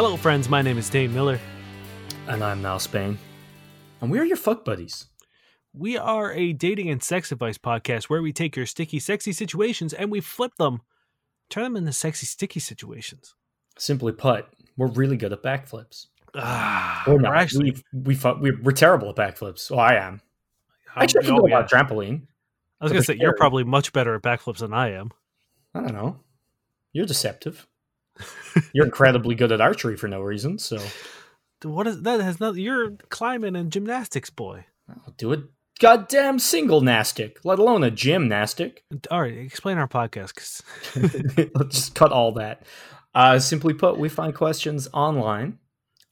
Hello, friends. My name is Dane Miller. And I'm Mal Spain. And we're your fuck buddies. We are a dating and sex advice podcast where we take your sticky, sexy situations and we flip them, turn them into sexy, sticky situations. Simply put, we're really good at backflips. Ah, We're not. actually, we, we, we're terrible at backflips. Well, I am. Actually, I can oh, yeah. about trampoline. I was gonna say you're probably much better at backflips than I am. I don't know. You're deceptive. You're incredibly good at archery for no reason. So What is that? Has not. You're climbing and gymnastics, boy. I'll do a goddamn single nastic, let alone a gymnastic. All right, explain our podcast. Let's just cut all that. Uh, simply put, we find questions online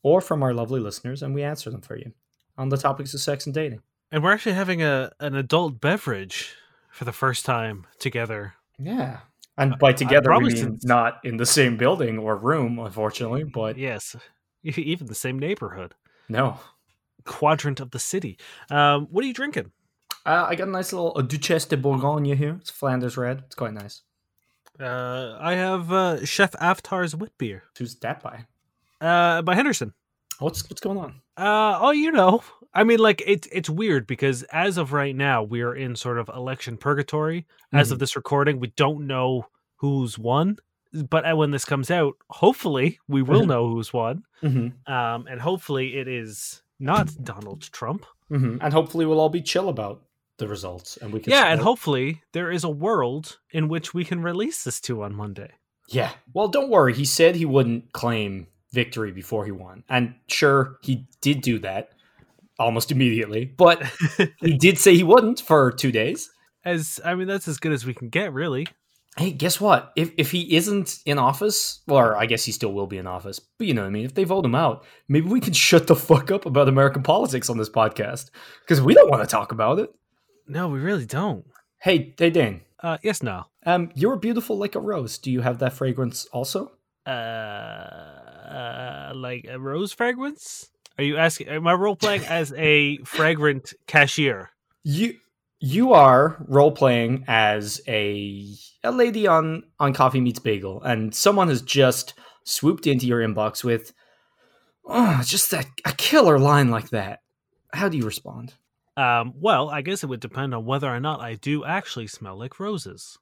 or from our lovely listeners, and we answer them for you on the topics of sex and dating. and we're actually having a an adult beverage for the first time together. Yeah. And by together, we mean since- not in the same building or room, unfortunately, but Yes, even the same neighborhood, no. Quadrant of the city. Um, what are you drinking? Uh, I got a nice little Duchesse de Bourgogne here. It's Flanders red. It's quite nice. Uh, I have uh, Chef Avatar's wit beer Who's that by? uh, by Henderson. What's what's going on? Uh, oh, you know, I mean, like it's it's weird because as of right now, we're in sort of election purgatory. As of this recording, we don't know who's won, but uh, when this comes out, hopefully we will Mhm. know who's won. Mm-hmm. Um, and hopefully it is not Donald Trump. Mm-hmm. And hopefully, we'll all be chill about the results, and we can. Yeah, and hopefully there is a world in which we can release this to on Monday. Yeah. Well, don't worry. He said he wouldn't claim victory before he won, and sure, he did do that almost immediately. But he did say he wouldn't for two days. As I mean, that's as good as we can get, really. Hey, guess what? If if he isn't in office, or I guess he still will be in office, but you know what I mean. If they vote him out, maybe we can shut the fuck up about American politics on this podcast because we don't want to talk about it. No, we really don't. Hey, hey, Dane. Uh, yes, no. Um, you're beautiful like a rose. Do you have that fragrance also? Uh, uh, like a rose fragrance? Are you asking? Am I role playing as a fragrant cashier? You you are role playing as a a lady on on Coffee Meets Bagel, and someone has just swooped into your inbox with, oh, just that a killer line like that. How do you respond? Um, well, I guess it would depend on whether or not I do actually smell like roses.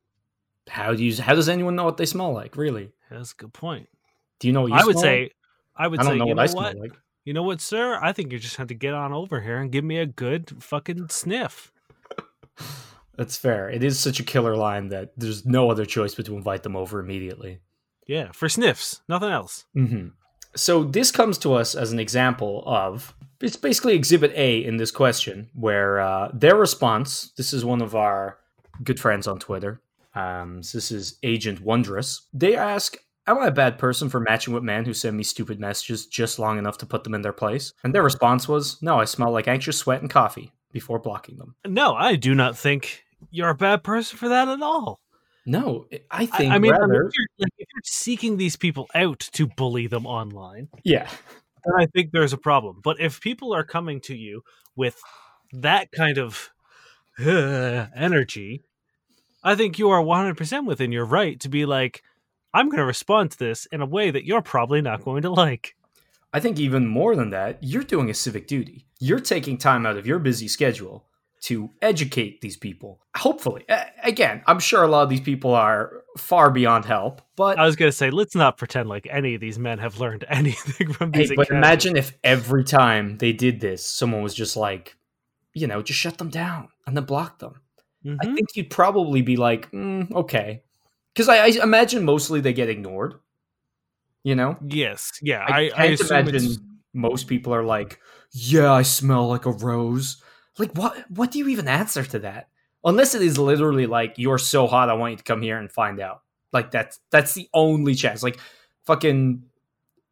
How do you? How does anyone know what they smell like? Really? That's a good point. Do you know what you I would say, like? I would I don't say, know you what know I what? like. You know what, sir? I think you just have to get on over here and give me a good fucking sniff. That's fair. It is such a killer line that there's no other choice but to invite them over immediately. Yeah, for sniffs, nothing else. hmm So this comes to us as an example of it's basically Exhibit A in this question, where uh, their response. This is one of our good friends on Twitter. Um, so this is Agent Wondrous. They ask, "Am I a bad person for matching with men who send me stupid messages just long enough to put them in their place?" And their response was, "No, I smell like anxious sweat and coffee." Before blocking them. No, I do not think you're a bad person for that at all. No, I I, think I mean, rather, if, you're, if you're seeking these people out to bully them online, yeah, then I think there's a problem. But if people are coming to you with that kind of uh, energy, I think you are 100% within your right to be like, I'm going to respond to this in a way that you're probably not going to like. I think even more than that, you're doing a civic duty. You're taking time out of your busy schedule to educate these people. Hopefully. Again, I'm sure a lot of these people are far beyond help, but I was going to say, let's not pretend like any of these men have learned anything from hey, these. but encounters. imagine if every time they did this, someone was just like, you know, just shut them down and then block them. I Mhm. think you'd probably be like, mm, okay. Because I, I imagine mostly they get ignored. You know? Yes, yeah. I, I, I, imagine it's, most people are like, "Yeah, I smell like a rose." Like, what? What do you even answer to that? Unless it is literally like, "You're so hot, I want you to come here and find out." Like that's that's the only chance. Like, fucking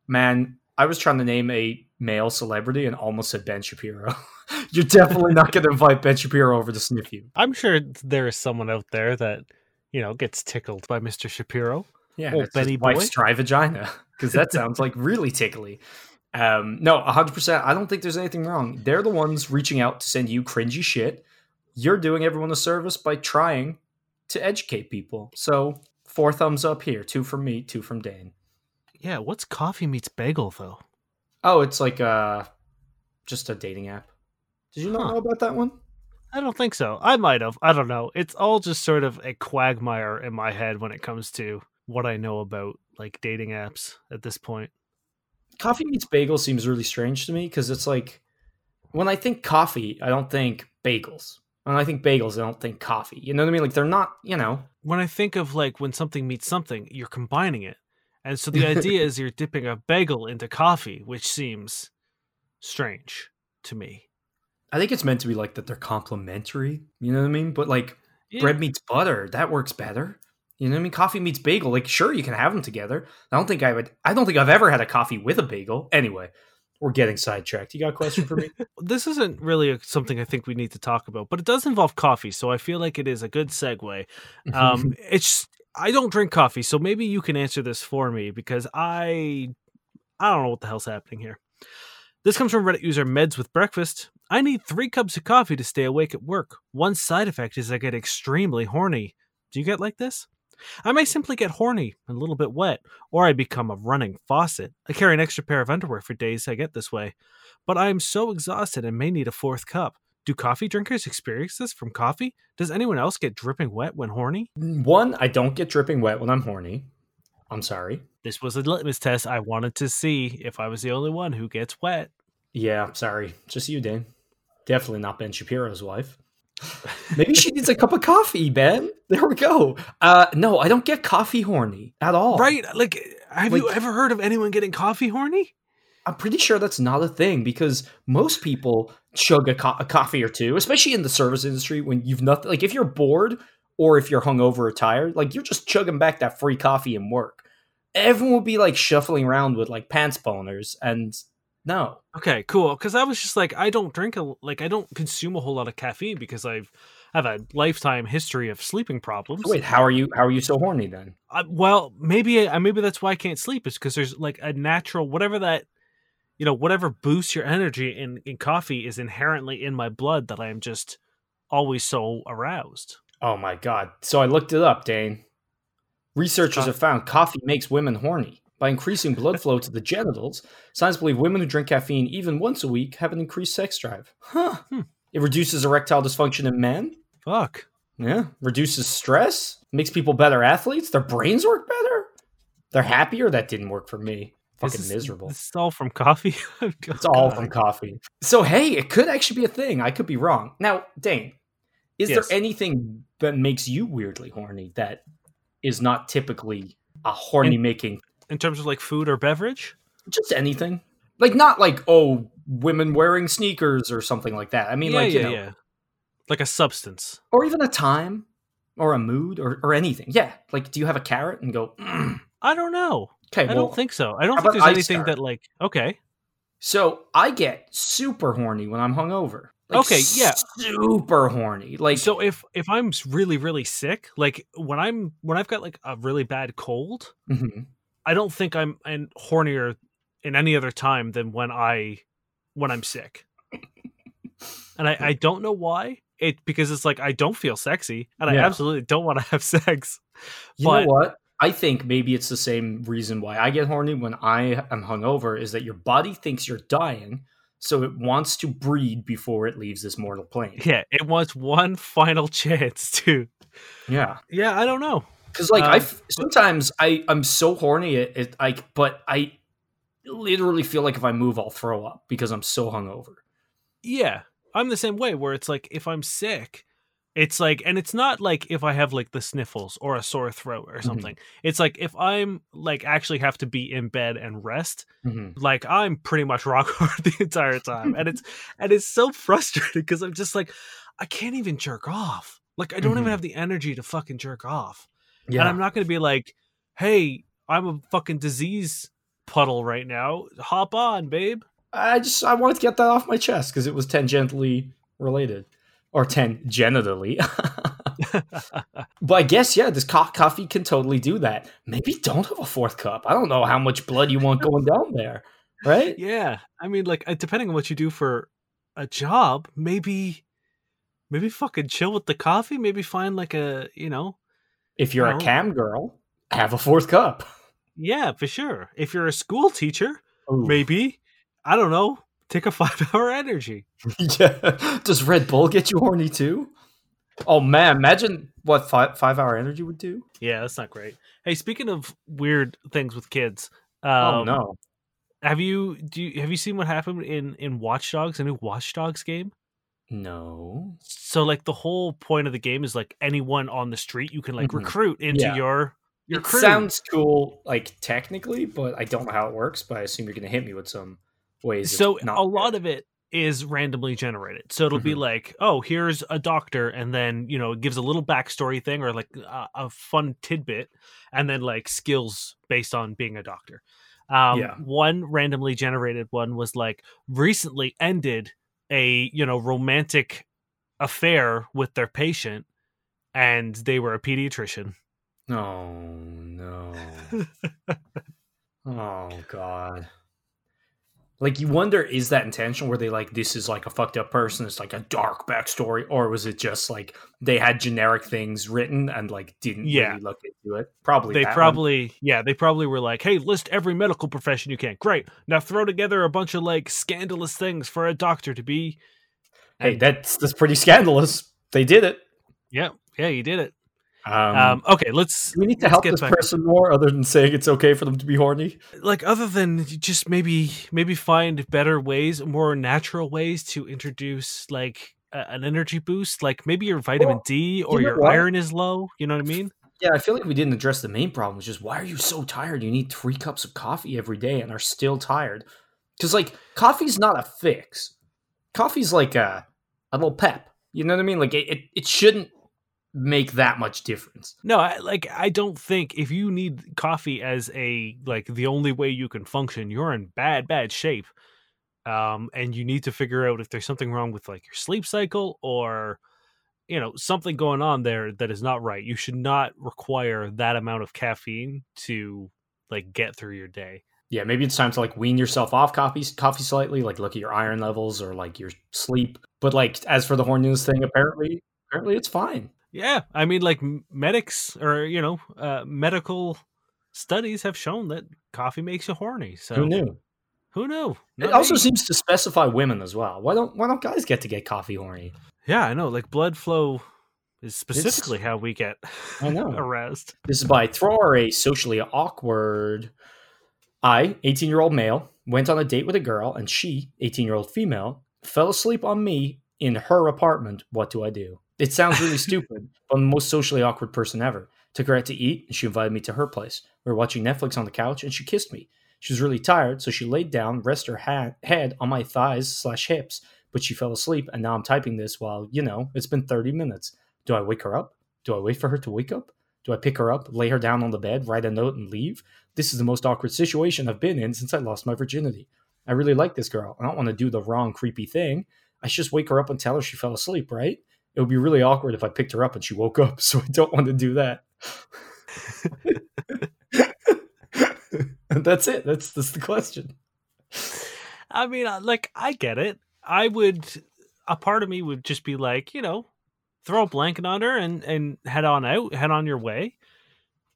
man, I was trying to name a male celebrity and almost said Ben Shapiro. You're definitely not going to invite Ben Shapiro over to sniff you. I'm sure there is someone out there that you know gets tickled by Mr. Shapiro. Yeah, Oh, it's his Benny wife's boy. dry vagina because that sounds like really tickly. Um, no, hundred percent. I don't think there's anything wrong. They're the ones reaching out to send you cringy shit. You're doing everyone a service by trying to educate people. So four thumbs up here, two from me, two from Dane. Yeah, what's coffee meets bagel though? Oh, it's like uh, just a dating app. Did you not know about that one? I don't think so. I might have. I don't know. It's all just sort of a quagmire in my head when it comes to what I know about like dating apps at this point. Coffee meets bagel seems really strange to me because it's like when I think coffee, I don't think bagels. When I think bagels, I don't think coffee. You know what I mean? Like they're not, you know. When I think of like when something meets something, you're combining it. And so the idea is you're dipping a bagel into coffee, which seems strange to me. I think it's meant to be like that they're complementary. You know what I mean? But like Yeah. bread meets butter, that works better. You know what I mean? Coffee meets bagel. Like sure, you can have them together. I don't think I would. I don't think I've ever had a coffee with a bagel. Anyway, we're getting sidetracked. You got a question for me? this isn't really a- something I think we need to talk about, but it does involve coffee, so I feel like it is a good segue. Um, it's I don't drink coffee, so maybe you can answer this for me because I I don't know what the hell's happening here. This comes from Reddit user Meds with Breakfast. I need three cups of coffee to stay awake at work. One side effect is I get extremely horny. Do you get like this? I may simply get horny and a little bit wet, or I become a running faucet. I carry an extra pair of underwear for days I get this way. But I am so exhausted and may need a fourth cup. Do coffee drinkers experience this from coffee? Does anyone else get dripping wet when horny? Mm, one, I don't get dripping wet when I'm horny. I'm sorry. This was a litmus test. I wanted to see if I was the only one who gets wet. Yeah, sorry. Just you, Dan. Definitely not Ben Shapiro's wife. Maybe she needs a cup of coffee, Ben. There we go. Uh, no, I don't get coffee horny at all. Right? Like, have you ever heard of anyone getting coffee horny? I'm pretty sure that's not a thing because most people chug a, co- a coffee or two, especially in the service industry when you've nothing. Like if you're bored or if you're hungover or tired, like you're just chugging back that free coffee and work. Everyone would be like shuffling around with like pants boners, and no, Okay, cool. Because I was just like, I don't drink a like, I don't consume a whole lot of caffeine because I've have a lifetime history of sleeping problems. wait, how are you? How are you so horny then? I, well, maybe I maybe that's why I can't sleep is because there's like a natural whatever that you know whatever boosts your energy in in coffee is inherently in my blood that I am just always so aroused. Oh my god! So I looked it up, Dane. Researchers Co- have found coffee makes women horny. By increasing blood flow to the genitals, science believe women who drink caffeine even once a week have an increased sex drive. Huh. Hmm. It reduces erectile dysfunction in men. Fuck. Yeah. Reduces stress. Makes people better athletes. Their brains work better. They're happier. That didn't work for me. Fucking This is- miserable. This is all from coffee. It's all from coffee. So hey, it could actually be a thing. I could be wrong. Now, Dane, is Yes. there anything that makes you weirdly horny that is not typically a horny making in terms of like food or beverage. just anything? Like not like, oh, women wearing sneakers or something like that. I mean yeah, like, yeah, you know, yeah. Like a substance. or even a time or a mood or, or anything. Yeah. Like do you have a carrot and go, mm. I don't know. okay, I well, don't think so. I don't think there's I anything start? that like okay. So I get super horny when I'm hungover. Like, Okay, yeah. super horny. Like so if if I'm really really sick, like when I'm when I've got like a really bad cold, Mhm. I don't think I'm and hornier in any other time than when I when I'm sick. And I, I don't know why. It because it's like I don't feel sexy and I absolutely don't want to have sex. You But- know what? I think maybe it's the same reason why I get horny when I am hungover is that your body thinks you're dying, so it wants to breed before it leaves this mortal plane. Yeah, it wants one final chance to Yeah, Yeah, I don't know. Because like I Um, f- sometimes I I'm so horny it, it like, but I literally feel like if I move I'll throw up because I'm so hungover. Yeah, I'm the same way where it's like if I'm sick, it's like and it's not like if I have like the sniffles or a sore throat or something. It's like if I'm like actually have to be in bed and rest, Mhm. like I'm pretty much rock hard the entire time. and it's and it's so frustrating because I'm just like I can't even jerk off. Like I don't Mhm. even have the energy to fucking jerk off. Yeah, And I'm not going to be like, "Hey, I'm a fucking disease puddle right now. Hop on, babe." I just I wanted to get that off my chest because it was tangentially related or tangentially. but I guess yeah, this co- coffee can totally do that. Maybe don't have a fourth cup. I don't know how much blood you want going down there, right? yeah, I mean, like uh, depending on what you do for a job, maybe, maybe fucking chill with the coffee. Maybe find like a you know, If you're a cam girl, have a fourth cup. yeah, for sure. If you're a school teacher, Ooh. maybe I don't know, take a five hour energy. yeah. Does Red Bull get you horny too? Oh man, imagine what five five hour energy would do. Yeah, that's not great. Hey, speaking of weird things with kids, um, oh no. have you do you, have you seen what happened in in Watch Dogs, a new Watch Dogs game? No. So like the whole point of the game is like anyone on the street you can like Mhm. recruit into Yeah. your your It crew. sounds cool, like technically, but I don't know how it works. But I assume you're gonna hit me with some ways. so not a lot of it is randomly generated. So it'll be Mhm. like, oh, here's a doctor, and then you know it gives a little backstory thing or like a, a fun tidbit, and then like skills based on being a doctor. Um, Yeah. One randomly generated one was like recently ended a you know romantic affair with their patient, and they were a pediatrician. Oh no. oh god. Like you wonder, is that intentional? Were they like, this is like a fucked up person? It's like a dark backstory, or was it just like they had generic things written and like didn't Yeah. really look into it? Probably. they that one. probably yeah they probably were like hey list every medical profession you can great now throw together a bunch of like scandalous things for a doctor to be Hey, that's that's pretty scandalous. They did it. yeah yeah you did it Um, um okay let's do we need to help this back- person more, other than saying it's okay for them to be horny. like other than just maybe maybe find better ways more natural ways to introduce like a, an energy boost like maybe your vitamin Well, d or know your what? iron is low you know what i mean Yeah, I feel like we didn't address the main problem, which is why are you so tired? You need three cups of coffee every day and are still tired. Because like coffee's not a fix. Coffee's like a a little pep. You know what I mean? Like it, it, it shouldn't make that much difference. No, I, like I don't think if you need coffee as a like the only way you can function, you're in bad bad shape. Um and you need to figure out if there's something wrong with like your sleep cycle or you know, something going on there that is not right. You should not require that amount of caffeine to like get through your day. Yeah, maybe it's time to like wean yourself off coffee coffee slightly, like look at your iron levels or like your sleep. But like as for the horniness thing, apparently apparently it's fine. Yeah, I mean like medics or you know, uh medical studies have shown that coffee makes you horny. So Who knew? Who knew? It Not also me. seems to specify women as well. Why don't why don't guys get to get coffee horny? Yeah, I know. Like blood flow is specifically how we get I know. aroused. This is by Thrower, a socially awkward. I, 18 year old male, went on a date with a girl, and she, 18 year old female, fell asleep on me in her apartment. What do I do? It sounds really stupid, but I'm the most socially awkward person ever. Took her out to eat, and she invited me to her place. We were watching Netflix on the couch, and she kissed me. She was really tired, so she laid down, rested her ha- head on my thighs slash hips, but she fell asleep, and now I'm typing this while, you know, it's been 30 minutes. Do I wake her up? Do I wait for her to wake up? Do I pick her up, lay her down on the bed, write a note, and leave? This is the most awkward situation I've been in since I lost my virginity. I really like this girl. I don't want to do the wrong, creepy thing. I should just wake her up and tell her she fell asleep, right? It would be really awkward if I picked her up and she woke up, so I don't want to do that. that's it. That's that's the question. I mean, like I get it. I would. A part of me would just be like, you know, throw a blanket on her and and head on out, head on your way.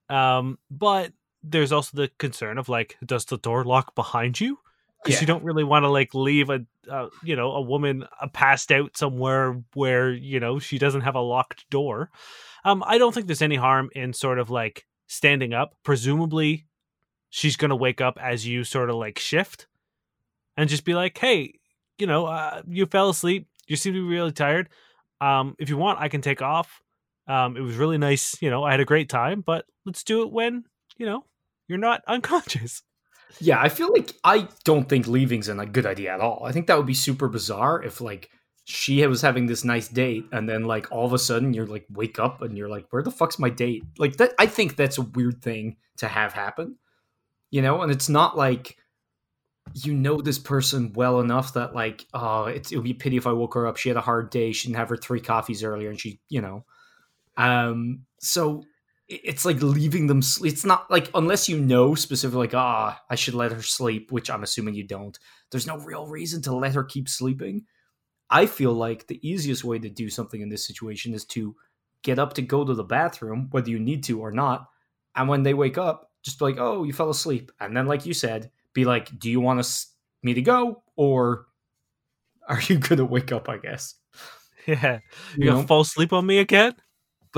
Um, but there's also the concern of like, does the door lock behind you? Because Yeah. you don't really want to like leave a, uh, you know, a woman uh, passed out somewhere where you know she doesn't have a locked door. Um, I don't think there's any harm in sort of like standing up. Presumably, she's gonna wake up as you sort of like shift, and just be like, "Hey, you know, uh, you fell asleep. You seem to be really tired. Um, if you want, I can take off. Um, it was really nice. You know, I had a great time, but let's do it when you know you're not unconscious." Yeah, I feel like I don't think leaving's a good idea at all. I think that would be super bizarre if like she was having this nice date and then like all of a sudden you're like wake up and you're like where the fuck's my date? Like that I think that's a weird thing to have happen. You know, and it's not like you know this person well enough that like oh it, would be a pity if i woke her up she had a hard day she didn't have her three coffees earlier and she you know um so it's like leaving them sleep it's not like unless you know specifically like ah i should let her sleep which i'm assuming you don't there's no real reason to let her keep sleeping i feel like the easiest way to do something in this situation is to get up to go to the bathroom whether you need to or not and when they wake up just be like oh you fell asleep and then like you said be like do you want us me to go or are you gonna wake up i guess Yeah. You, You gonna know? fall asleep on me again?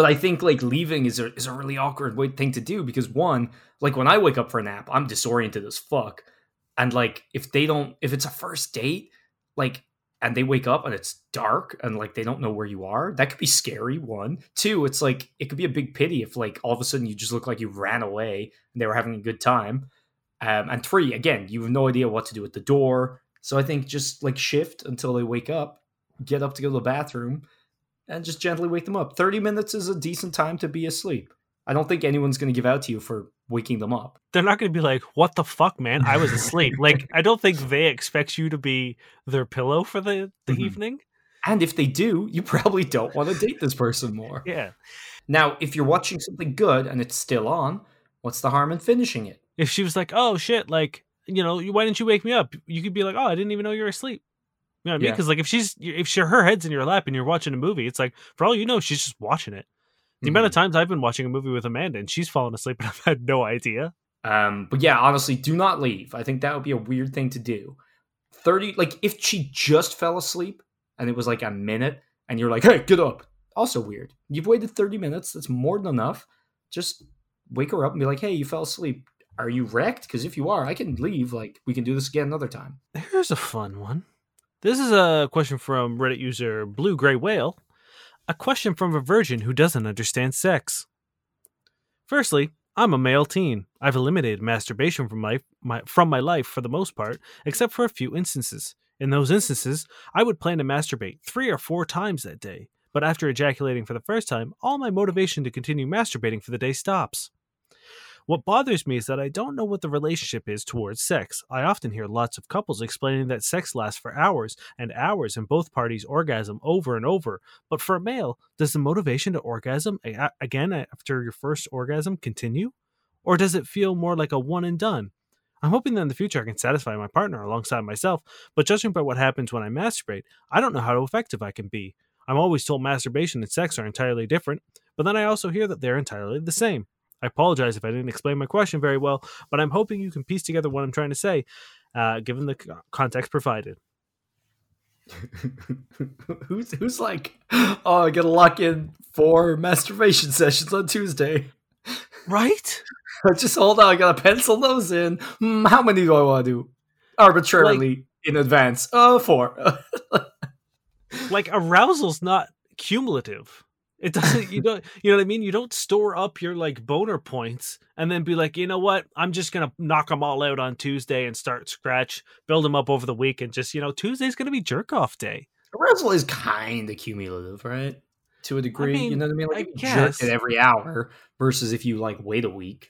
But i think like leaving is a, is a really awkward thing to do because one like when i wake up for a nap i'm disoriented as fuck. And like if they don't if it's a first date like and they wake up and it's dark and like they don't know where you are that could be scary one. Two it's like it could be a big pity if like all of a sudden you just look like you ran away and they were having a good time. Um, and three again you have no idea what to do at the door. So i think just like shift until they wake up get up to go to the bathroom and just gently wake them up 30 minutes is a decent time to be asleep i don't think anyone's going to give out to you for waking them up They're not going to be like, "What the fuck, man? I was asleep." like, I don't think they expect you to be their pillow for the the Mhm. evening. and if they do you probably don't want to date this person more Yeah. now if you're watching something good and it's still on what's the harm in finishing it If she was like, "Oh shit," like you know, why didn't you wake me up? You could be like, "Oh, I didn't even know you were asleep." You know what I mean? Yeah. Because like if she's if she, her head's in your lap and you're watching a movie, it's like for all you know, she's just watching it. The amount of times I've been watching a movie with Amanda and she's fallen asleep and I've had no idea. Um, but yeah, honestly, do not leave. I think that would be a weird thing to do. 30, like if she just fell asleep and it was like a minute and you're like, hey, get up. Also weird. You've waited 30 minutes. That's more than enough. Just wake her up and be like, hey, you fell asleep. Are you wrecked? Because if you are, I can leave. Like, we can do this again another time. Here's a fun one. This is a question from Reddit user Blue Gray Whale. A question from a virgin who doesn't understand sex. Firstly, I'm a male teen. I've eliminated masturbation from my, my from my life for the most part, except for a few instances. In those instances, I would plan to masturbate three or four times that day, but after ejaculating for the first time, all my motivation to continue masturbating for the day stops. What bothers me is that I don't know what the relationship is towards sex. I often hear lots of couples explaining that sex lasts for hours and hours and both parties orgasm over and over. But for a male, does the motivation to orgasm again after your first orgasm continue? Or does it feel more like a one and done? I'm hoping that in the future I can satisfy my partner alongside myself, but judging by what happens when I masturbate, I don't know how effective I can be. I'm always told masturbation and sex are entirely different, but then I also hear that they're entirely the same. I apologize if I didn't explain my question very well, but I'm hoping you can piece together what I'm trying to say, uh, given the context provided. who's who's like, oh, I gotta lock in four masturbation sessions on Tuesday. Right? Just hold on, I gotta pencil those in. Hmm, how many do I want to do? Arbitrarily in advance. Oh, four. Like arousal's not cumulative. It doesn't. You don't. You know what I mean? You don't store up your like boner points and then be like, you know what? I'm just gonna knock them all out on Tuesday and start scratch, build them up over the week, and just you know, Tuesday's gonna be jerk off day. Arousal is kind of cumulative, right? To a degree, you mean, know what I mean? Like I you jerk guess. it every hour versus if you like wait a week.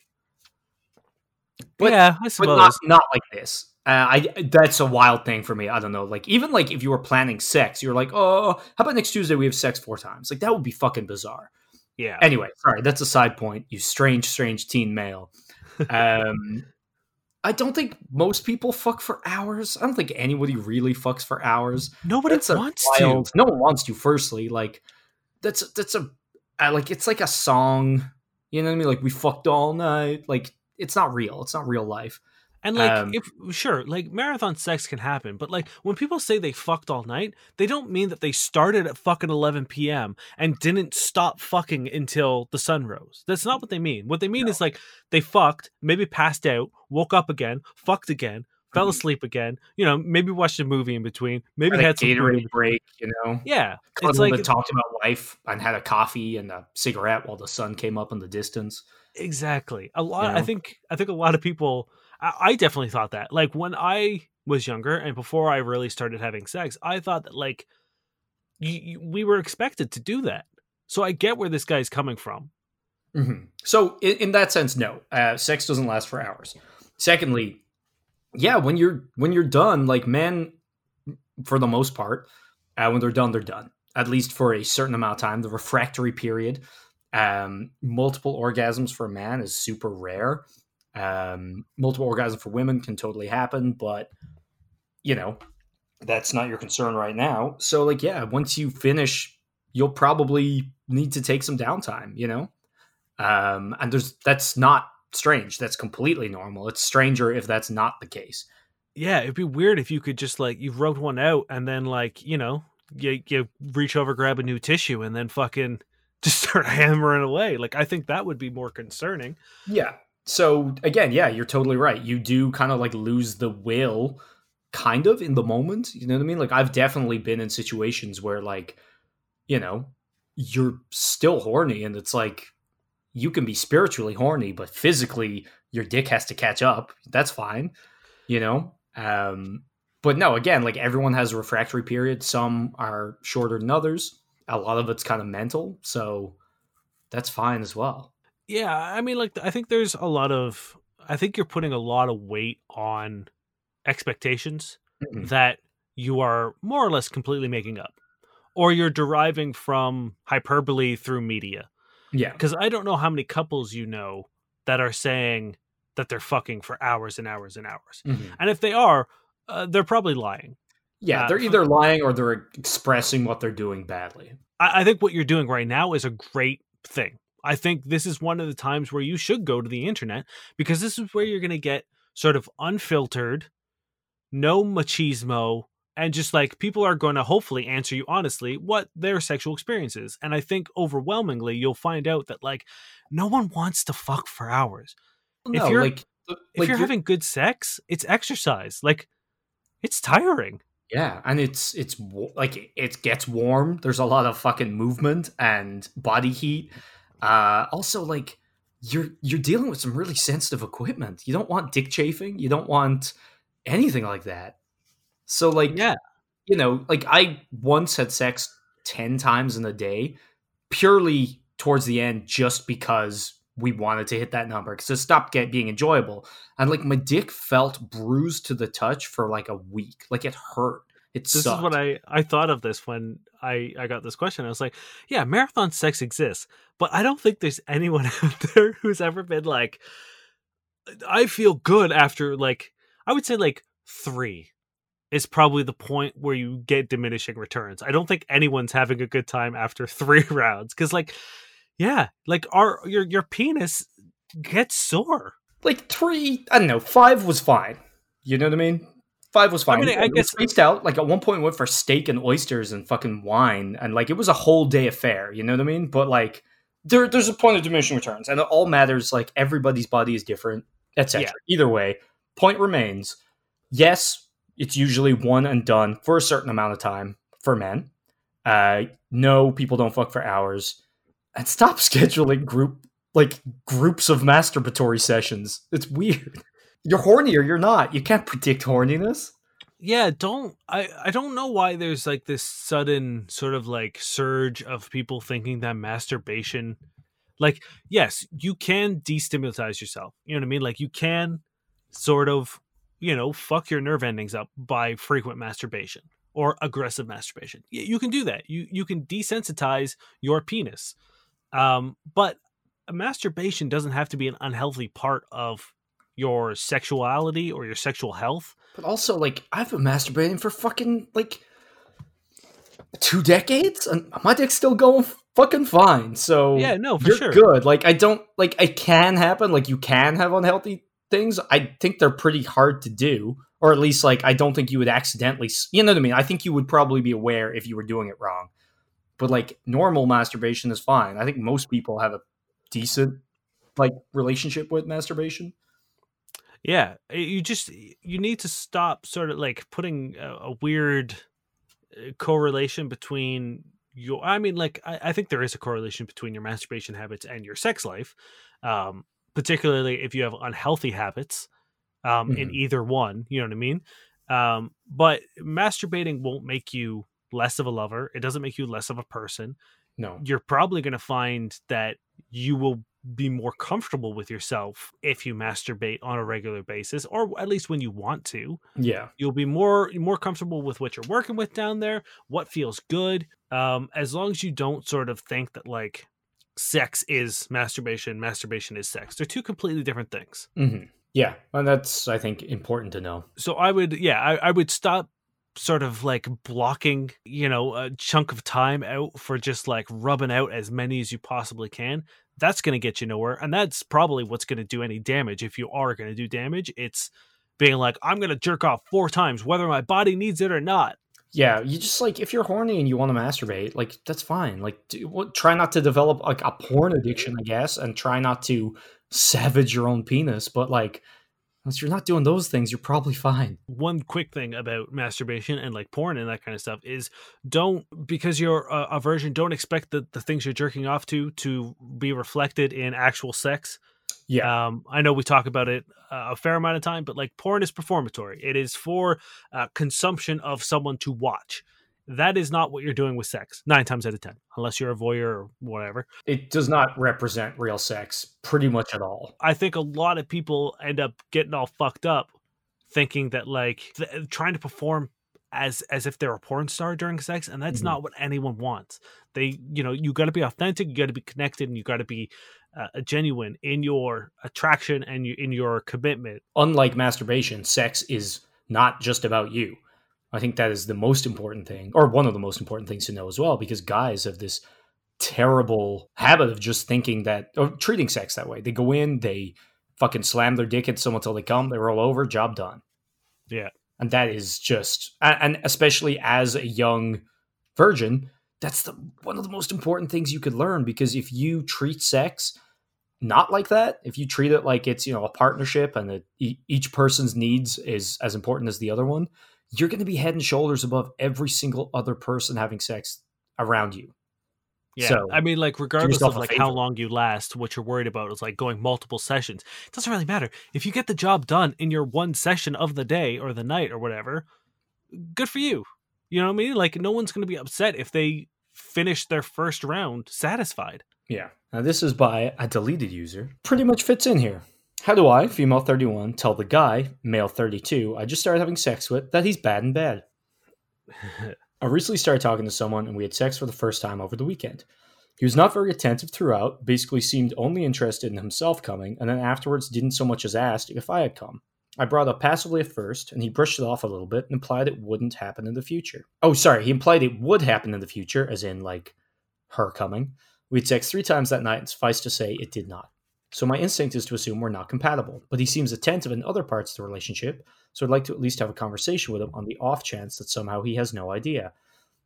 But- yeah, I But suppose. not not like this. Uh, I that's a wild thing for me. I don't know. Like even like if you were planning sex, you're like, oh, how about next Tuesday we have sex four times? Like that would be fucking bizarre. yeah. Anyway, sorry, that's a side point. You strange, strange teen male. Um, I don't think most people fuck for hours. I don't think anybody really fucks for hours. Nobody That's wants wild- to. No one wants to. Firstly, like that's that's a uh, like it's like a song. You know what I mean? Like we fucked all night. Like it's not real. It's not real life. And like, Um, if sure, like marathon sex can happen, but like when people say they fucked all night, they don't mean that they started at fucking 11 p.m. and didn't stop fucking until the sun rose. That's not what they mean. What they mean is like they fucked, maybe passed out, woke up again, fucked again, fell Mhm. asleep again. You know, maybe watched a movie in between, maybe Had a had some Gatorade break. You know, Yeah, it's like and talked about life and had a coffee and a cigarette while the sun came up in the distance. Exactly. A lot. You I think. I think a lot of people. I, I definitely thought that. Like when I was younger and before I really started having sex, I thought that like you, you, we were expected to do that. So I get where this guy's coming from. Mhm. So, in, in that sense, no, uh, sex doesn't last for hours. Secondly, yeah, when you're when you're done, like men, for the most part, uh, when they're done, they're done. At least for a certain amount of time. The refractory period, um, multiple orgasms for a man is super rare. Um, multiple orgasms for women can totally happen, but you know that's not your concern right now. So, like, yeah, once you finish, you'll probably need to take some downtime. You know, um, and there's that's not strange. That's completely normal. It's stranger if that's not the case. Yeah, it'd be weird if you could just like you've rubbed one out and then like you know you you reach over grab a new tissue and then fucking just start hammering away. Like I think that would be more concerning. Yeah. So again, yeah, you're totally right. You do kind of like lose the will kind of in the moment. You know what I mean? Like I've definitely been in situations where like, you know, you're still horny and it's like you can be spiritually horny, but physically your dick has to catch up. That's fine. You know? Um but no, again, like everyone has a refractory period. Some are shorter than others. A lot of it's kind of mental, so that's fine as well. Yeah, I mean, like I think there's a lot of I think you're putting a lot of weight on expectations Mhm. that you are more or less completely making up, or you're deriving from hyperbole through media. Yeah. Because I don't know how many couples you know that are saying that they're fucking for hours and hours and hours, Mhm. and if they are, uh, they're probably lying. Yeah, Uh, they're either lying or they're expressing what they're doing badly. I, I think what you're doing right now is a great thing. I think this is one of the times where you should go to the internet because this is where mm. you're going to get sort of unfiltered, no machismo, and just like people are going to hopefully answer you honestly what their sexual experience is. And I think overwhelmingly you'll find out that like no one wants to fuck for hours. If you're- like, If like you're having good sex, it's exercise. Like it's tiring. yeah, and it's it's like it gets warm. There's a lot of fucking movement and body heat. Uh, also, like you're you're dealing with some really sensitive equipment. You don't want dick chafing. You don't want anything like that. So, like, Yeah. you know, like I once had sex 10 times in a day purely towards the end just because we wanted to hit that number because it stopped get, being enjoyable. And like my dick felt bruised to the touch for like a week. Like it hurt. It This sucked. is what I I thought of this when I I got this question. I was like, yeah, marathon sex exists, but I don't think there's anyone out there who's ever been like, I feel good after like I would say like three is probably the point where you get diminishing returns. I don't think anyone's having a good time after three rounds because like, yeah, like our your your penis gets sore. like three, I don't know, five was fine. You know what I mean? Five was fine. mean, I It was guess- spaced out. Like at one point, we went for steak and oysters and fucking wine, and like it was a whole day affair. You know what I mean? But like, there, there's a point of diminishing returns, and it all matters. Like everybody's body is different, etc. Yeah. Either way, point remains. Yes, it's usually one and done for a certain amount of time for men. Uh, no, people don't fuck for hours, and stop scheduling group like groups of masturbatory sessions. It's weird. You're horny or you're not. You can't predict horniness. yeah don't i i don't know why there's like this sudden sort of like surge of people thinking that masturbation like yes you can destimulatize yourself. You know what i mean? Like you can sort of you know fuck your nerve endings up by frequent masturbation or aggressive masturbation. You can do that. You you can desensitize your penis. Um but masturbation doesn't have to be an unhealthy part of your sexuality or your sexual health But also, like, I've been masturbating for fucking like two decades, and my dick's still going fucking fine. So Yeah, no, for you're sure. good. Like, I don't like it can happen. Like, you can have unhealthy things. I think they're pretty hard to do, or at least like I don't think you would accidentally. You know what I mean? I think you would probably be aware if you were doing it wrong. But like normal masturbation is fine. I think most people have a decent like relationship with masturbation. Yeah, you just you need to stop sort of like putting a, a weird uh, correlation between your. I mean, like I, I think there is a correlation between your masturbation habits and your sex life, um, particularly if you have unhealthy habits um, in Mhm. either one. You know what I mean? Um, but masturbating won't make you less of a lover. It doesn't make you less of a person. No. You're probably going to find that you will be more comfortable with yourself if you masturbate on a regular basis or at least when you want to Yeah. you'll be more more comfortable with what you're working with down there what feels good um as long as you don't sort of think that like sex is masturbation masturbation is sex they're two completely different things hmm Yeah. And that's, I think, important to know. so i would yeah I, I would stop sort of like blocking you know a chunk of time out for just like rubbing out as many as you possibly can that's going to get you nowhere and that's probably what's going to do any damage if you are going to do damage it's being like i'm going to jerk off four times whether my body needs it or not Yeah, you just like if you're horny and you want to masturbate, like that's fine. Like, do, what, try not to develop like a porn addiction, I guess, and try not to savage your own penis. But like, once you're not doing those things, you're probably fine. one quick thing about masturbation and like porn and that kind of stuff is don't because you're a, a virgin don't expect that the things you're jerking off to to be reflected in actual sex. Yeah, um i know we talk about it uh, a fair amount of time but like porn is performatory. It is for uh, consumption of someone to watch that is not what you're doing with sex nine times out of ten unless you're a voyeur or whatever it does not represent real sex pretty much at all. I think a lot of people end up getting all fucked up thinking that like th- trying to perform as as if they're a porn star during sex and that's Mhm. not what anyone wants. They you know, you got to be authentic, you got to be connected and you got to be uh, genuine in your attraction and you, in your commitment. Unlike masturbation, sex is not just about you. I think that is the most important thing, or one of the most important things to know as well, because guys have this terrible habit of just thinking that, or treating sex that way. They go in, they fucking slam their dick into someone till they come, they roll over, job done. Yeah. And that is just, and especially as a young virgin, that's the one of the most important things you could learn because if you treat sex not like that, if you treat it like it's you know a partnership and that e- each person's needs is as important as the other one, you're going to be head and shoulders above every single other person having sex around you. Yeah. So, I mean like regardless of like how long you last, what you're worried about is like going multiple sessions. It doesn't really matter. If you get the job done in your one session of the day or the night or whatever, good for you. You know what I mean? Like no one's going to be upset if they finish their first round satisfied. Yeah. Now this is by a deleted user. Pretty much fits in here. How do I, female 31, tell the guy, male 32, I just started having sex with, that he's bad in bed? I recently started talking to someone and we had sex for the first time over the weekend. He was not very attentive throughout, basically seemed only interested in himself coming, and then afterwards didn't so much as ask if I had come. I brought up passively at first, and he brushed it off a little bit and implied it wouldn't happen in the future. Oh, sorry, he implied it would happen in the future, as in, like, her coming. We sex three times that night, and suffice to say, it did not. So my instinct is to assume we're not compatible, but he seems attentive in other parts of the relationship, so I'd like to at least have a conversation with him on the off chance that somehow he has no idea.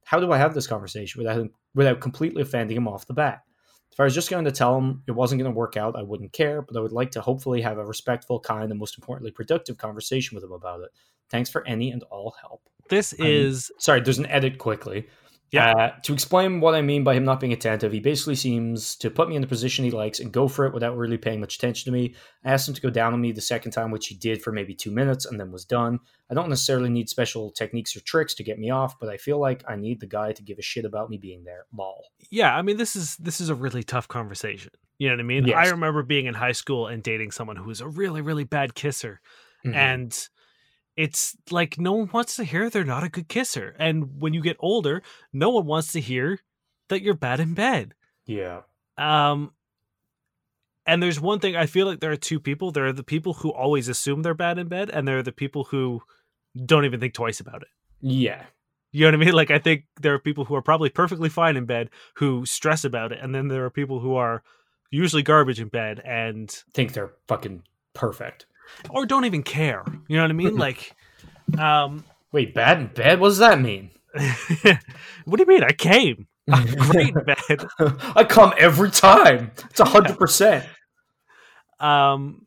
How do I have this conversation without him, without completely offending him off the bat? If I was just going to tell him it wasn't going to work out, I wouldn't care, but I would like to hopefully have a respectful, kind, and most importantly, productive conversation with him about it. Thanks for any and all help. This I'm- is Sorry, there's an edit quickly. Yeah. Uh, to explain what I mean by him not being attentive, he basically seems to put me in the position he likes and go for it without really paying much attention to me. I asked him to go down on me the second time, which he did for maybe two minutes and then was done. I don't necessarily need special techniques or tricks to get me off, but I feel like I need the guy to give a shit about me being there. Lol. yeah, I mean this is this is a really tough conversation. You know what I mean? Yes. I remember being in high school and dating someone who was a really really bad kisser. Mhm. and it's like no one wants to hear they're not a good kisser and when you get older no one wants to hear that you're bad in bed yeah. um and there's one thing i feel like there are two people there are the people who always assume they're bad in bed and there are the people who don't even think twice about it Yeah. you know what i mean like i think there are people who are probably perfectly fine in bed who stress about it and then there are people who are usually garbage in bed and Think they're fucking perfect. Or don't even care you know what i mean like um Wait, bad in bed? What does that mean? what do you mean? I came. I'm great in bed. I come every time. It's a hundred percent. Um,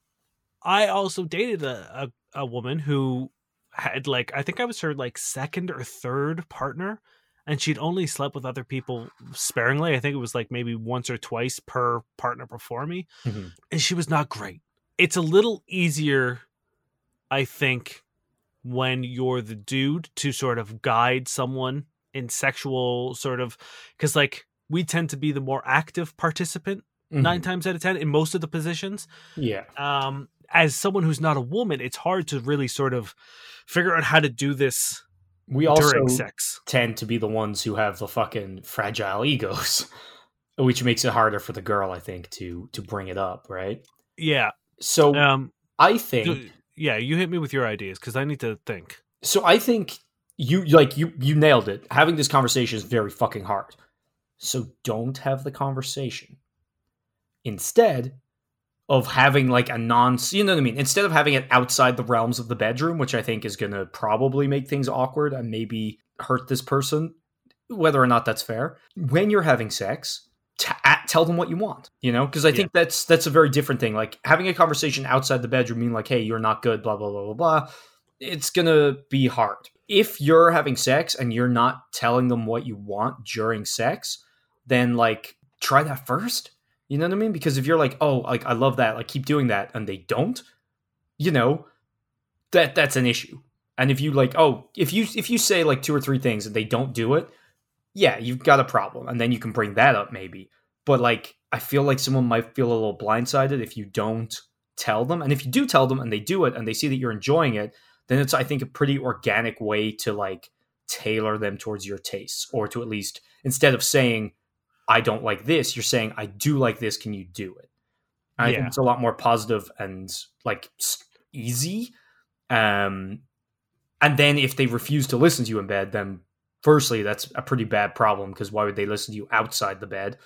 I also dated a, a, a woman who had like I think I was her like second or third partner, and she'd only slept with other people sparingly. I think it was like maybe once or twice per partner before me, Mhm. and she was not great. It's a little easier, I think, when you're the dude to sort of guide someone in sexual sort of because like we tend to be the more active participant Mhm. nine times out of ten in most of the positions. Yeah. Um, as someone who's not a woman, it's hard to really sort of figure out how to do this We also sex. tend to be the ones who have the fucking fragile egos, which makes it harder for the girl, I think, to to bring it up, right? Yeah. So Um. I think yeah. You hit me with your ideas because I need to think. so I think you like you you nailed it. Having this conversation is very fucking hard. So don't have the conversation. Instead of having like a non you know what I mean? Instead of having it outside the realms of the bedroom, which I think is gonna probably make things awkward and maybe hurt this person, whether or not that's fair. When you're having sex, t- tell them what you want, you know? Because I think that's that's a very different thing. Like having a conversation outside the bedroom, mean like, hey, you're not good, blah blah blah blah blah. It's gonna be hard if you're having sex and you're not telling them what you want during sex. Then like try that first. You know what I mean? Because if you're like, oh, like I love that, like keep doing that, and they don't, you know, that that's an issue. And if you like, oh, if you if you say like two or three things and they don't do it, yeah, you've got a problem, and then you can bring that up maybe. But like, I feel like someone might feel a little blindsided if you don't tell them, and if you do tell them and they do it and they see that you're enjoying it, then it's I think a pretty organic way to like tailor them towards your tastes, or to at least instead of saying I don't like this, you're saying I do like this. Can you do it? And I Yeah. think it's a lot more positive and like easy. Um, and then if they refuse to listen to you in bed, then firstly that's a pretty bad problem because why would they listen to you outside the bed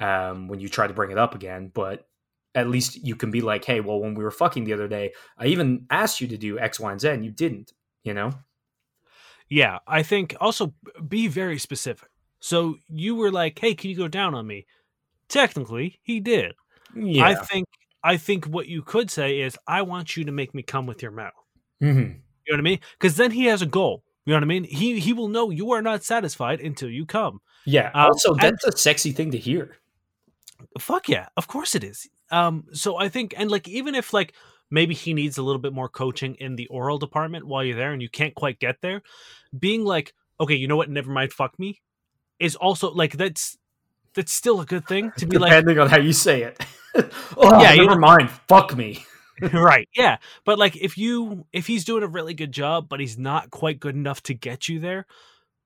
um, when you try to bring it up again? But at least you can be like, hey, well, when we were fucking the other day, I even asked you to do X, Y, and Z, and you didn't. You know? Yeah, I think also be very specific. So you were like, "Hey, can you go down on me?" Technically, he did. Yeah. I think I think what you could say is, "I want you to make me come with your mouth." Mhm. You know what I mean? Because then he has a goal. You know what I mean? He he will know you are not satisfied until you come. Yeah. Um, also, and- that's a sexy thing to hear. Fuck yeah, of course it is. Um, so I think, and like, even if like maybe he needs a little bit more coaching in the oral department while you're there, and you can't quite get there, being like, okay, you know what? Never mind. Fuck me, is also like that's that's still a good thing to be like, Depending on how you say it. oh, Yeah, you never mind. Fuck me. right? Yeah, but like if you if he's doing a really good job, but he's not quite good enough to get you there,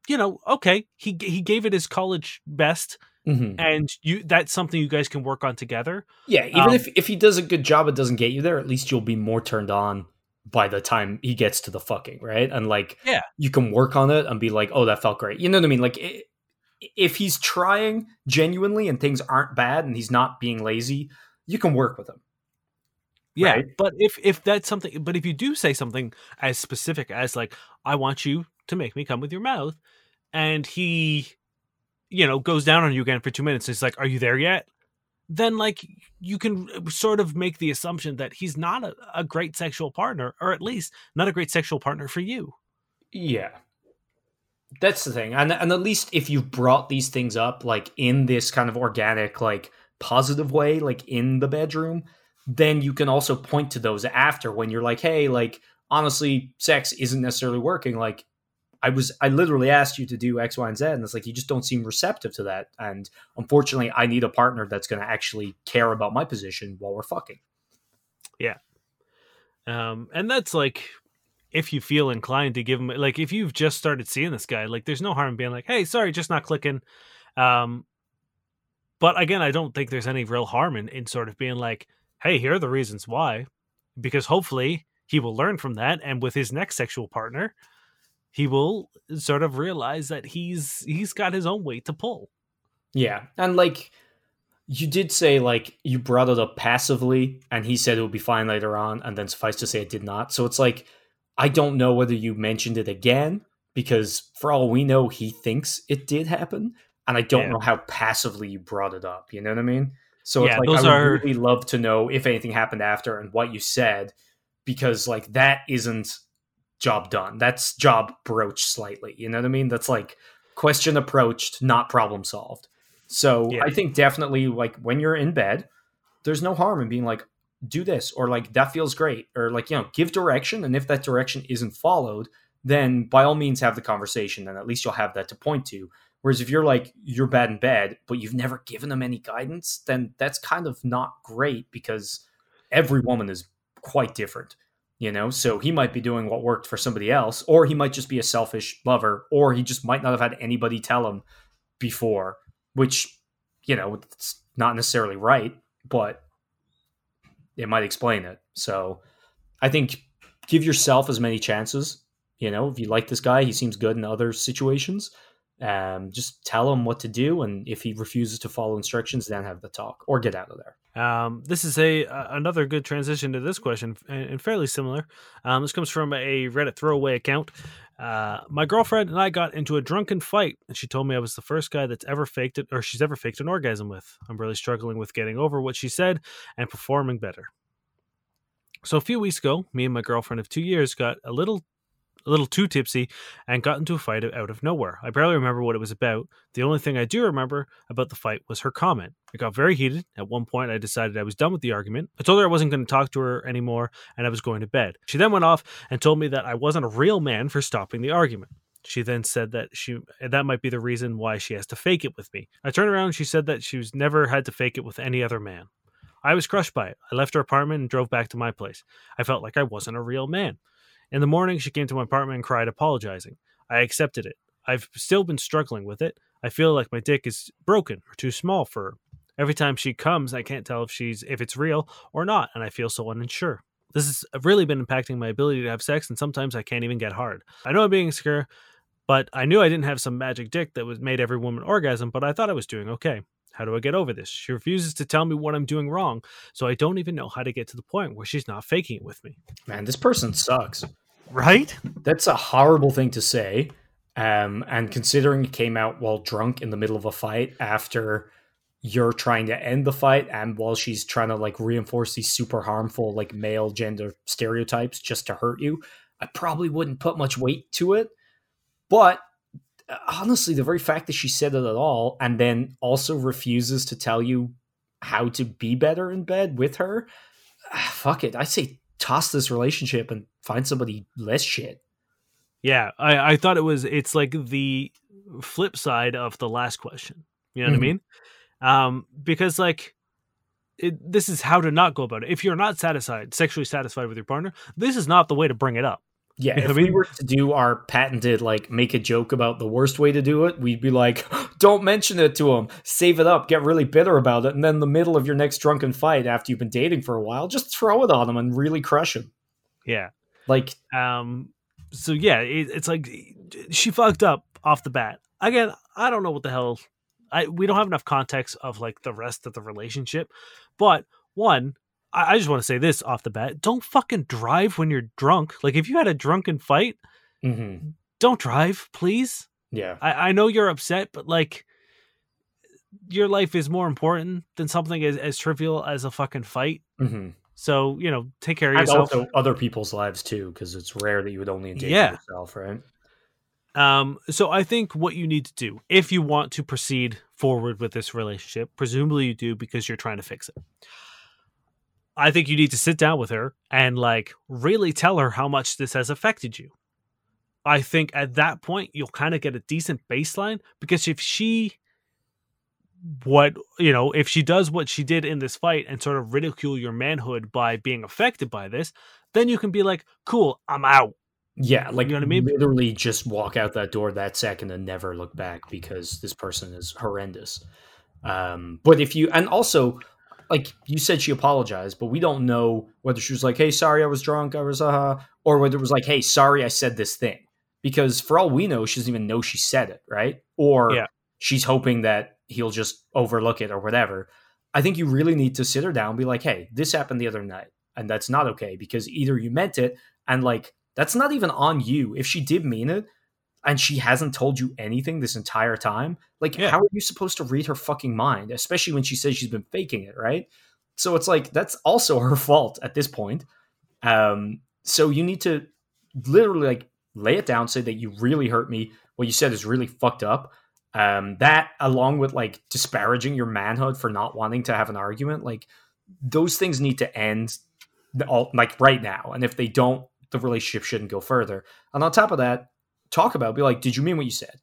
you know, okay, he he gave it his college best, Mhm. and you that's something you guys can work on together. Yeah, even Um, if if he does a good job, it doesn't get you there. At least you'll be more turned on by the time he gets to the fucking right, and like Yeah. you can work on it and be like, oh, that felt great. You know what I mean? Like i if he's trying genuinely and things aren't bad and he's not being lazy, you can work with him. Yeah, Right. but if if that's something, but if you do say something as specific as like, "I want you to make me come with your mouth," and he, you know, goes down on you again for two minutes, and it's like, "Are you there yet?" Then like you can sort of make the assumption that he's not a, a great sexual partner, or at least not a great sexual partner for you. Yeah. That's the thing. And and at least if you've brought these things up like in this kind of organic like positive way like in the bedroom, then you can also point to those after when you're like, "Hey, like honestly, sex isn't necessarily working like I was I literally asked you to do X, Y, and Z, and it's like you just don't seem receptive to that. And unfortunately, I need a partner that's going to actually care about my position while we're fucking. Yeah. Um, and that's like if you feel inclined to give him like if you've just started seeing this guy, like there's no harm in being like, hey, sorry, just not clicking. Um, but again, I don't think there's any real harm in, in sort of being like, hey, here are the reasons why, because hopefully he will learn from that, and with his next sexual partner, he will sort of realize that he's he's got his own weight to pull. Yeah, and like you did say, like you brought it up passively, and he said it would be fine later on, and then suffice to say it did not. So it's like I don't know whether you mentioned it again because for all we know, he thinks it did happen, and I don't Yeah. know how passively you brought it up. You know what I mean? So Yeah, it's like those I would are- really love to know if anything happened after and what you said, because like that isn't job done. That's job broached slightly. You know what I mean? That's like question approached, not problem solved. So Yeah. I think definitely like when you're in bed, there's no harm in being like, do this or like that feels great or like you know give direction and if that direction isn't followed then by all means have the conversation and at least you'll have that to point to Whereas if you're like you're bad in bed, but you've never given them any guidance, then that's kind of not great because every woman is quite different. You know, so he might be doing what worked for somebody else, or he might just be a selfish lover, or he just might not have had anybody tell him before, which, you know, it's not necessarily right, but it might explain it. So I think give yourself as many chances. You know, if you like this guy, he seems good in other situations. Um, just tell him what to do, and if he refuses to follow instructions, then have the talk or get out of there. Um, this is a uh, another good transition to this question, and, and fairly similar. Um, this comes from a Reddit throwaway account. Uh, my girlfriend and I got into a drunken fight, and she told me I was the first guy that's ever faked it, or she's ever faked an orgasm with. I'm really struggling with getting over what she said and performing better. So a few weeks ago, me and my girlfriend of two years got a little a little too tipsy and got into a fight out of nowhere. I barely remember what it was about. The only thing I do remember about the fight was her comment. It got very heated. At one point, I decided I was done with the argument. I told her I wasn't going to talk to her anymore and I was going to bed. She then went off and told me that I wasn't a real man for stopping the argument. She then said that she that might be the reason why she has to fake it with me. I turned around and she said that she was never had to fake it with any other man. I was crushed by it. I left her apartment and drove back to my place. I felt like I wasn't a real man. In the morning, she came to my apartment and cried, apologizing. I accepted it. I've still been struggling with it. I feel like my dick is broken or too small for her. Every time she comes, I can't tell if she's if it's real or not, and I feel so unsure. This has really been impacting my ability to have sex, and sometimes I can't even get hard. I know I'm being insecure, but I knew I didn't have some magic dick that was made every woman orgasm, but I thought I was doing okay. How do I get over this? She refuses to tell me what I'm doing wrong, so I don't even know how to get to the point where she's not faking it with me. Man, this person sucks. Right? That's a horrible thing to say. Um, and considering it came out while drunk in the middle of a fight after you're trying to end the fight and while she's trying to like reinforce these super harmful like male gender stereotypes just to hurt you, I probably wouldn't put much weight to it. But uh, honestly, the very fact that she said it at all and then also refuses to tell you how to be better in bed with her, ah, fuck it. I say toss this relationship and find somebody less shit. Yeah, I, I thought it was it's like the flip side of the last question. You know what Mhm. I mean? Um, because like it, this is how to not go about it. If you're not satisfied, sexually satisfied with your partner, this is not the way to bring it up. Yeah, Yeah, if I we were to do our patented like make a joke about the worst way to do it, we'd be like, "Don't mention it to him. Save it up. Get really bitter about it, and then in the middle of your next drunken fight, after you've been dating for a while, just throw it on him and really crush him." Yeah. Like, Um. So yeah, it, it's like she fucked up off the bat. Again, I don't know what the hell. I we don't have enough context of like the rest of the relationship, but one. I I just want to say this off the bat. Don't fucking drive when you're drunk. Like if you had a drunken fight, mhm, don't drive, please. yeah, I, I know you're upset, but like your life is more important than something as, as trivial as a fucking fight. hmm So, you know, take care of and yourself. also other people's lives too, because it's rare that you would only endanger Yeah. yourself, right? Um, so I think what you need to do, if you want to proceed forward with this relationship, presumably you do because you're trying to fix it. I think you need to sit down with her and like really tell her how much this has affected you. I think at that point you'll kind of get a decent baseline because if she what you know, if she does what she did in this fight and sort of ridicule your manhood by being affected by this, then you can be like, "Cool, I'm out." Yeah, like you know what I mean? literally just walk out that door that second and never look back because this person is horrendous. Um, but if you and also like you said she apologized, but we don't know whether she was like, "Hey, sorry, I was drunk, I was uh," or whether it was like, "Hey, sorry, I said this thing." Because for all we know, she doesn't even know she said it, right? Or Yeah. she's hoping that he'll just overlook it or whatever. I think you really need to sit her down and be like, "Hey, this happened the other night, and that's not okay because either you meant it and like that's not even on you. If she did mean it and she hasn't told you anything this entire time, like Yeah. how are you supposed to read her fucking mind, especially when she says she's been faking it, right? So it's like that's also her fault at this point. Um, so you need to literally like lay it down, say that you really hurt me. What you said is really fucked up. Um, that along with like disparaging your manhood for not wanting to have an argument, like those things need to end all, like right now. And if they don't, the relationship shouldn't go further. And on top of that, talk about be like, did you mean what you said?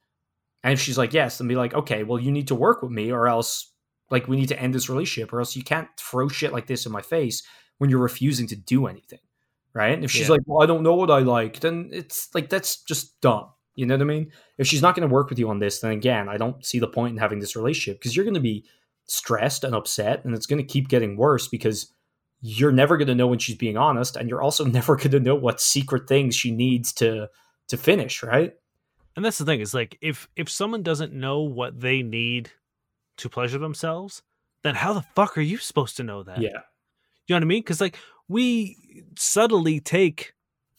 And if she's like, yes, then be like, okay, well, you need to work with me or else, like, we need to end this relationship or else you can't throw shit like this in my face when you're refusing to do anything. Right. And if she's Yeah. like, well, I don't know what I like, then it's like, that's just dumb. You know what I mean? If she's not going to work with you on this, then again, I don't see the point in having this relationship because you're going to be stressed and upset and it's going to keep getting worse because you're never going to know when she's being honest and you're also never going to know what secret things she needs to to finish right And that's the thing is like if if someone doesn't know what they need to pleasure themselves, then how the fuck are you supposed to know that? yeah You know what I mean? Because like we subtly take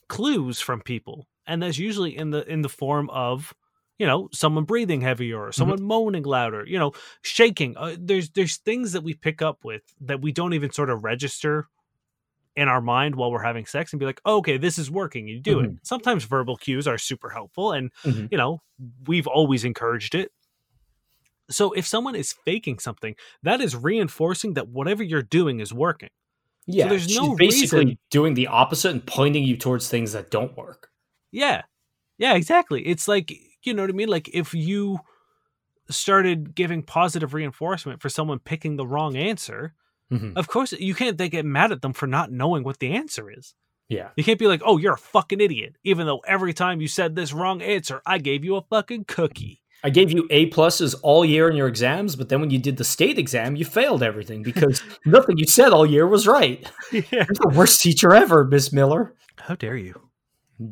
clues from people, and that's usually in the in the form of you know someone breathing heavier or someone moaning louder, you know, shaking. Uh, there's there's things that we pick up with that we don't even sort of register in our mind while we're having sex and be like, oh, okay, this is working. You do it. Sometimes verbal cues are super helpful, and Mhm. you know we've always encouraged it. So if someone is faking something, that is reinforcing that whatever you're doing is working. yeah there's she's no basically reason- doing the opposite and pointing you towards things that don't work Yeah. Yeah, exactly. It's like, you know what I mean? Like if you started giving positive reinforcement for someone picking the wrong answer, Mhm. of course you can't then get mad at them for not knowing what the answer is. yeah You can't be like, "Oh, you're a fucking idiot," even though every time you said this wrong answer, I gave you a fucking cookie. i gave you a pluses all year in your exams but then when you did the state exam you failed everything because nothing you said all year was right yeah. you're the worst teacher ever miss miller How dare you?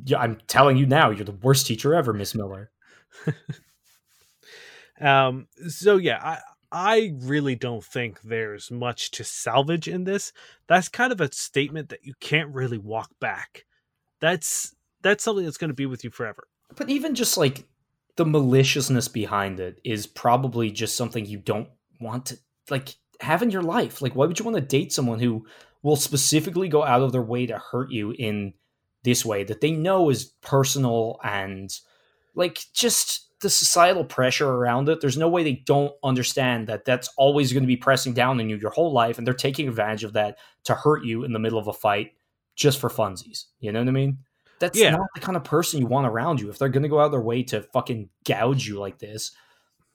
Yeah, i'm telling you now you're the worst teacher ever miss miller Um, so yeah, I I really don't think there's much to salvage in this. That's kind of a statement that you can't really walk back. That's that's something that's going to be with you forever. But even just like the maliciousness behind it is probably just something you don't want to like have in your life. Like, why would you want to date someone who will specifically go out of their way to hurt you in this way that they know is personal and like just the societal pressure around it? There's no way they don't understand that that's always going to be pressing down on you your whole life, and they're taking advantage of that to hurt you in the middle of a fight just for funsies. You know what I mean? That's Yeah. not the kind of person you want around you. If they're going to go out of their way to fucking gouge you like this,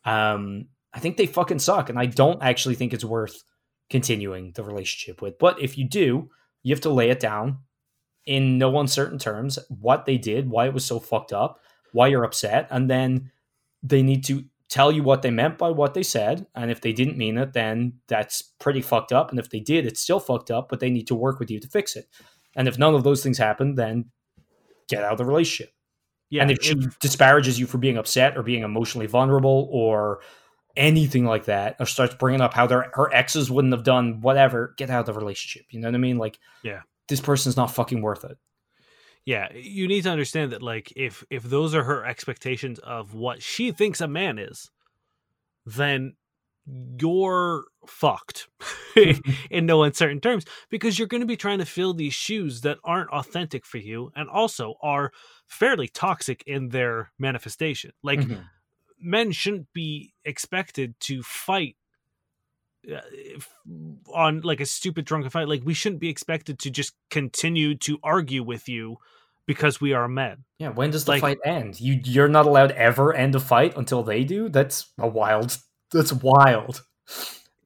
um, I think they fucking suck. And I don't actually think it's worth continuing the relationship with. But if you do, you have to lay it down in no uncertain terms what they did, why it was so fucked up, why you're upset. And then they need to tell you what they meant by what they said. And if they didn't mean it, then that's pretty fucked up. And if they did, it's still fucked up, but they need to work with you to fix it. And if none of those things happen, then get out of the relationship. Yeah, and if she disparages you for being upset or being emotionally vulnerable or anything like that, or starts bringing up how their her exes wouldn't have done whatever, get out of the relationship. You know what I mean? Like, Yeah. This person's not fucking worth it. yeah, you need to understand that like if if those are her expectations of what she thinks a man is, then you're fucked in no uncertain terms because you're going to be trying to fill these shoes that aren't authentic for you and also are fairly toxic in their manifestation. Like Mhm. men shouldn't be expected to fight on like a stupid drunken fight like we shouldn't be expected to just continue to argue with you because we are men Yeah, when does the Like- fight end? You you're not allowed ever end a fight until they do. That's a wild. That's wild.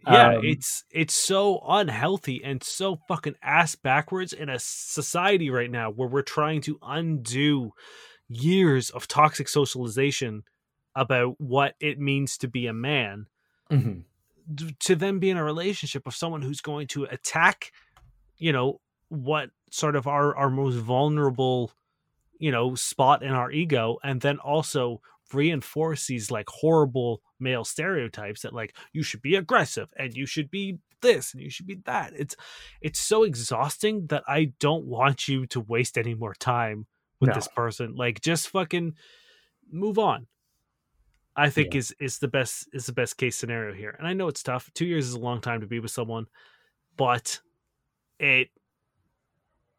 yeah Um, it's it's so unhealthy and so fucking ass backwards in a society right now where we're trying to undo years of toxic socialization about what it means to be a man mhm. To them be in a relationship of someone who's going to attack you know what sort of our our most vulnerable you know spot in our ego and then also reinforce these like horrible male stereotypes that like you should be aggressive and you should be this and you should be that. It's it's so exhausting that i don't want you to waste any more time with No. this person. Like just fucking move on i think is is the best is the best case scenario here and i know it's tough two years is a long time to be with someone but it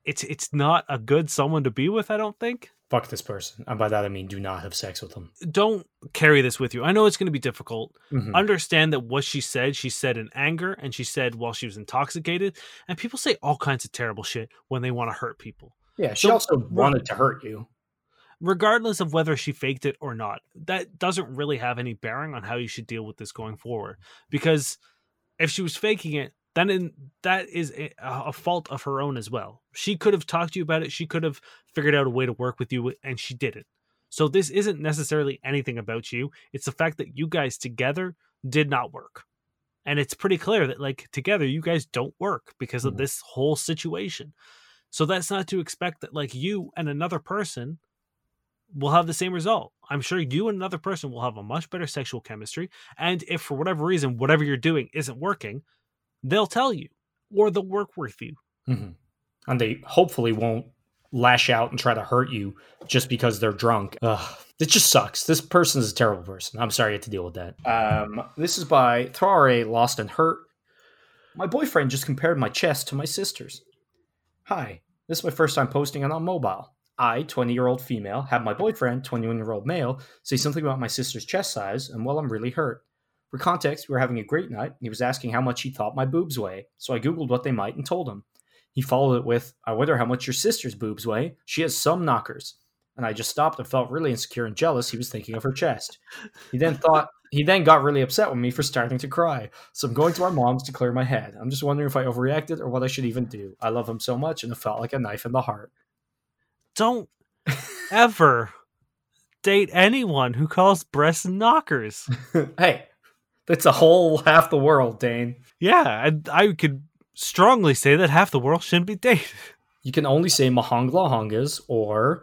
it's it's not a good someone to be with i don't think Fuck this person, and by that I mean do not have sex with them. don't carry this with you i know it's going to be difficult Mhm. understand that what she said she said in anger and she said while she was intoxicated and people say all kinds of terrible shit when they want to hurt people Yeah, she So- also wanted to hurt you. Regardless of whether she faked it or not, that doesn't really have any bearing on how you should deal with this going forward. Because if she was faking it, then in, that is a, a fault of her own as well. She could have talked to you about it. She could have figured out a way to work with you, and she didn't. So this isn't necessarily anything about you. It's the fact that you guys together did not work. And it's pretty clear that like together you guys don't work because of Mhm. this whole situation. So that's not to expect that like you and another person will have the same result. I'm sure you and another person will have a much better sexual chemistry. And if for whatever reason, whatever you're doing isn't working, they'll tell you or they'll work with you. Mhm. And they hopefully won't lash out and try to hurt you just because they're drunk. Ugh, it just sucks. This person is a terrible person. I'm sorry you had to deal with that. Um, this is by Thrare Lost and Hurt. My boyfriend just compared my chest to my sister's. Hi, this is my first time posting it on mobile. I, 20 year old female, have my boyfriend, 21 year old male, say something about my sister's chest size, and well, I'm really hurt. For context, we were having a great night. and He was asking how much he thought my boobs weigh, so I googled what they might and told him. He followed it with, I wonder how much your sister's boobs weigh. She has some knockers. And I just stopped and felt really insecure and jealous he was thinking of her chest. He then thought he then got really upset with me for starting to cry. So I'm going to my mom's to clear my head. I'm just wondering if I overreacted or what I should even do. I love him so much and it felt like a knife in the heart. Don't ever date anyone who calls breasts knockers. hey, that's a whole half the world, Dane. Yeah, and I could strongly say that half the world shouldn't be dated. You can only say Mahongla Hongas or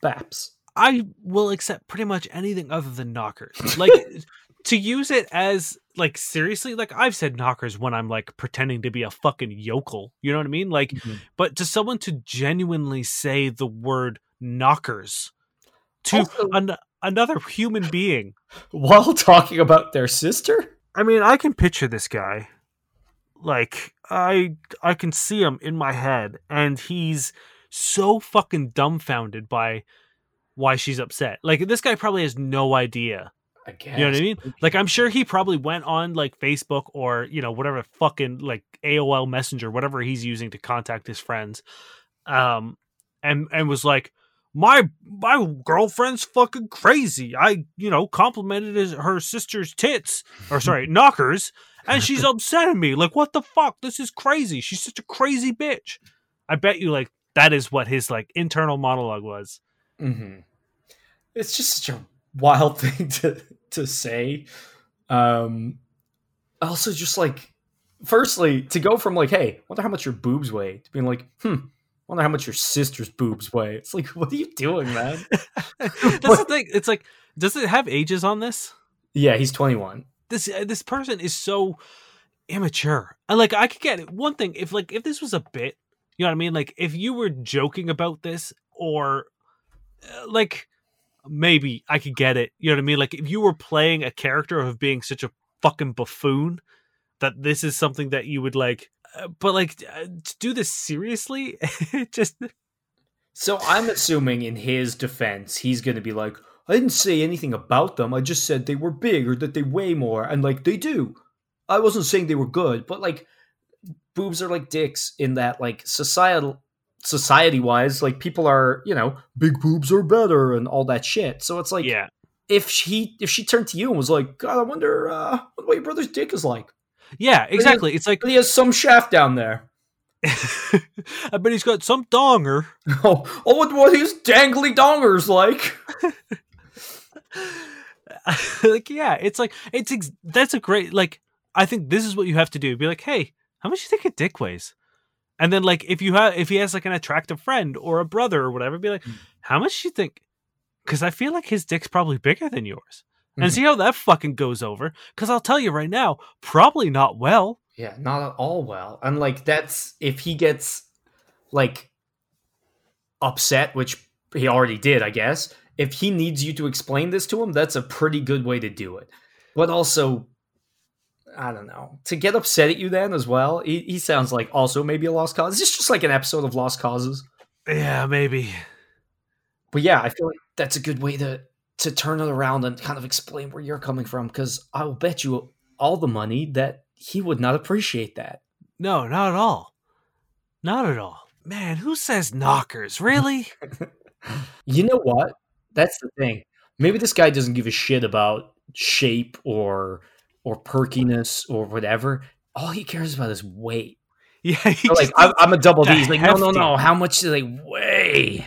Baps. I will accept pretty much anything other than knockers. Like to use it as like seriously, like I've said knockers when I'm like pretending to be a fucking yokel. You know what I mean? Like, mm-hmm. but to someone to genuinely say the word knockers to Also- an- another human being. While talking about their sister? I mean, I can picture this guy. Like I I can see him in my head and he's so fucking dumbfounded by why she's upset. Like this guy probably has no idea. I guess. You know what I mean? Like I'm sure he probably went on like Facebook or, you know, whatever fucking like AOL Messenger, whatever he's using to contact his friends. Um and and was like my my girlfriend's fucking crazy. I, you know, complimented his, her sister's tits or sorry, knockers, and she's upset at me. Like, what the fuck? This is crazy. She's such a crazy bitch. I bet you like that is what his like internal monologue was. Mm-hmm. It's just such a wild thing to to say. Um, also, just like, firstly, to go from like, "Hey, wonder how much your boobs weigh," to being like, "Hmm, wonder how much your sister's boobs weigh." It's like, what are you doing, man? That's the thing. It's like, does it have ages on this? yeah, he's twenty one. This uh, this person is so immature. And like, I could get it. One thing, if like if this was a bit, you know what I mean? Like, if you were joking about this, or uh, like maybe I could get it. You know what I mean? Like, if you were playing a character of being such a fucking buffoon, that this is something that you would like. Uh, but like, uh, to do this seriously, just So I'm assuming in his defense, he's going to be like, I didn't say anything about them. I just said they were big or that they weigh more. And like, they do. I wasn't saying they were good, but like, boobs are like dicks in that, like, societal. Society wise, like people are, you know, big boobs are better and all that shit. So it's like, yeah. if she if she turned to you and was like, God, I wonder uh, what your brother's dick is like. Yeah, exactly. It's like he has some shaft down there. I bet he's got some donger. Oh, oh, what, what his dangly dongers like? like yeah it's like it's ex- that's a great like i think this is what you have to do be like hey how much you think a dick weighs and then like if you have if he has like an attractive friend or a brother or whatever be like Mm. how much do you think because i feel like his dick's probably bigger than yours Mhm. and see how that fucking goes over because i'll tell you right now probably not well Yeah, not at all well. And like that's if he gets like upset, which he already did, I guess. If he needs you to explain this to him, that's a pretty good way to do it. But also, I don't know. To get upset at you then as well, he, he sounds like also maybe a lost cause. Is this just like an episode of Lost Causes? yeah maybe But yeah, I feel like that's a good way to to turn it around and kind of explain where you're coming from. Because I will bet you all the money that he would not appreciate that. no not at all not at all man who says knockers really You know what? That's the thing. Maybe this guy doesn't give a shit about shape or or perkiness or whatever. All he cares about is weight. Yeah, So, like I'm, I'm a double D. He's like, no, no, hefty. no. How much do they weigh?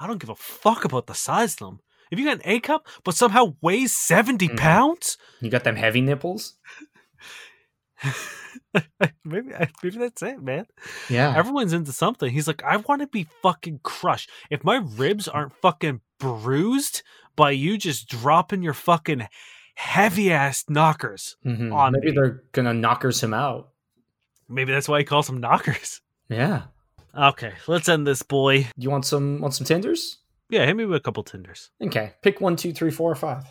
I don't give a fuck about the size of them. If you got an A cup, but somehow weighs 70 Mhm. pounds, You got them heavy nipples? maybe maybe that's it, man. Yeah. Everyone's into something. He's like, I want to be fucking crushed. If my ribs aren't fucking bruised by you just dropping your fucking heavy ass knockers, Mhm. on Maybe me. they're gonna knockers him out. maybe that's why he calls them knockers. Yeah. Okay, let's end this, boy. You want some want some tenders? Yeah, hit me with a couple tenders. Okay. Pick one, two, three, four, or five.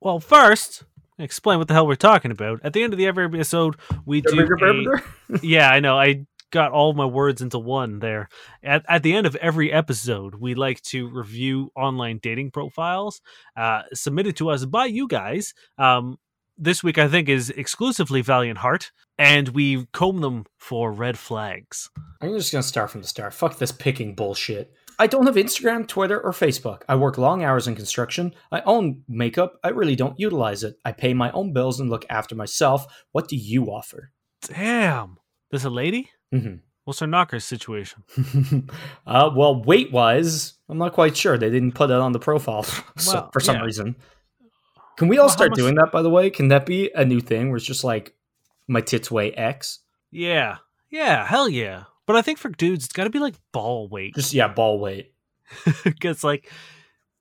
Well, first, explain what the hell we're talking about. At the end of the every episode, we do. a- yeah, I know. I got all my words into one there. At, at the end of every episode, we like to review online dating profiles uh, submitted to us by you guys. Um, this week, I think, is exclusively Valiant Heart, and we comb them for red flags. I'm just gonna start from the start. Fuck this picking bullshit. I don't have Instagram, Twitter, or Facebook. I work long hours in construction. I own makeup. I really don't utilize it. I pay my own bills and look after myself. What do you offer? Damn. This a lady? Hmm What's her knockers situation? uh, well, weight wise, I'm not quite sure. They didn't put it on the profile so, Well, for some yeah. reason. Can we all Well, start much- doing that, by the way? Can that be a new thing where it's just like my tits weigh X? Yeah. Yeah, hell yeah. But I think for dudes, it's got to be like ball weight. Just, yeah, ball weight. because like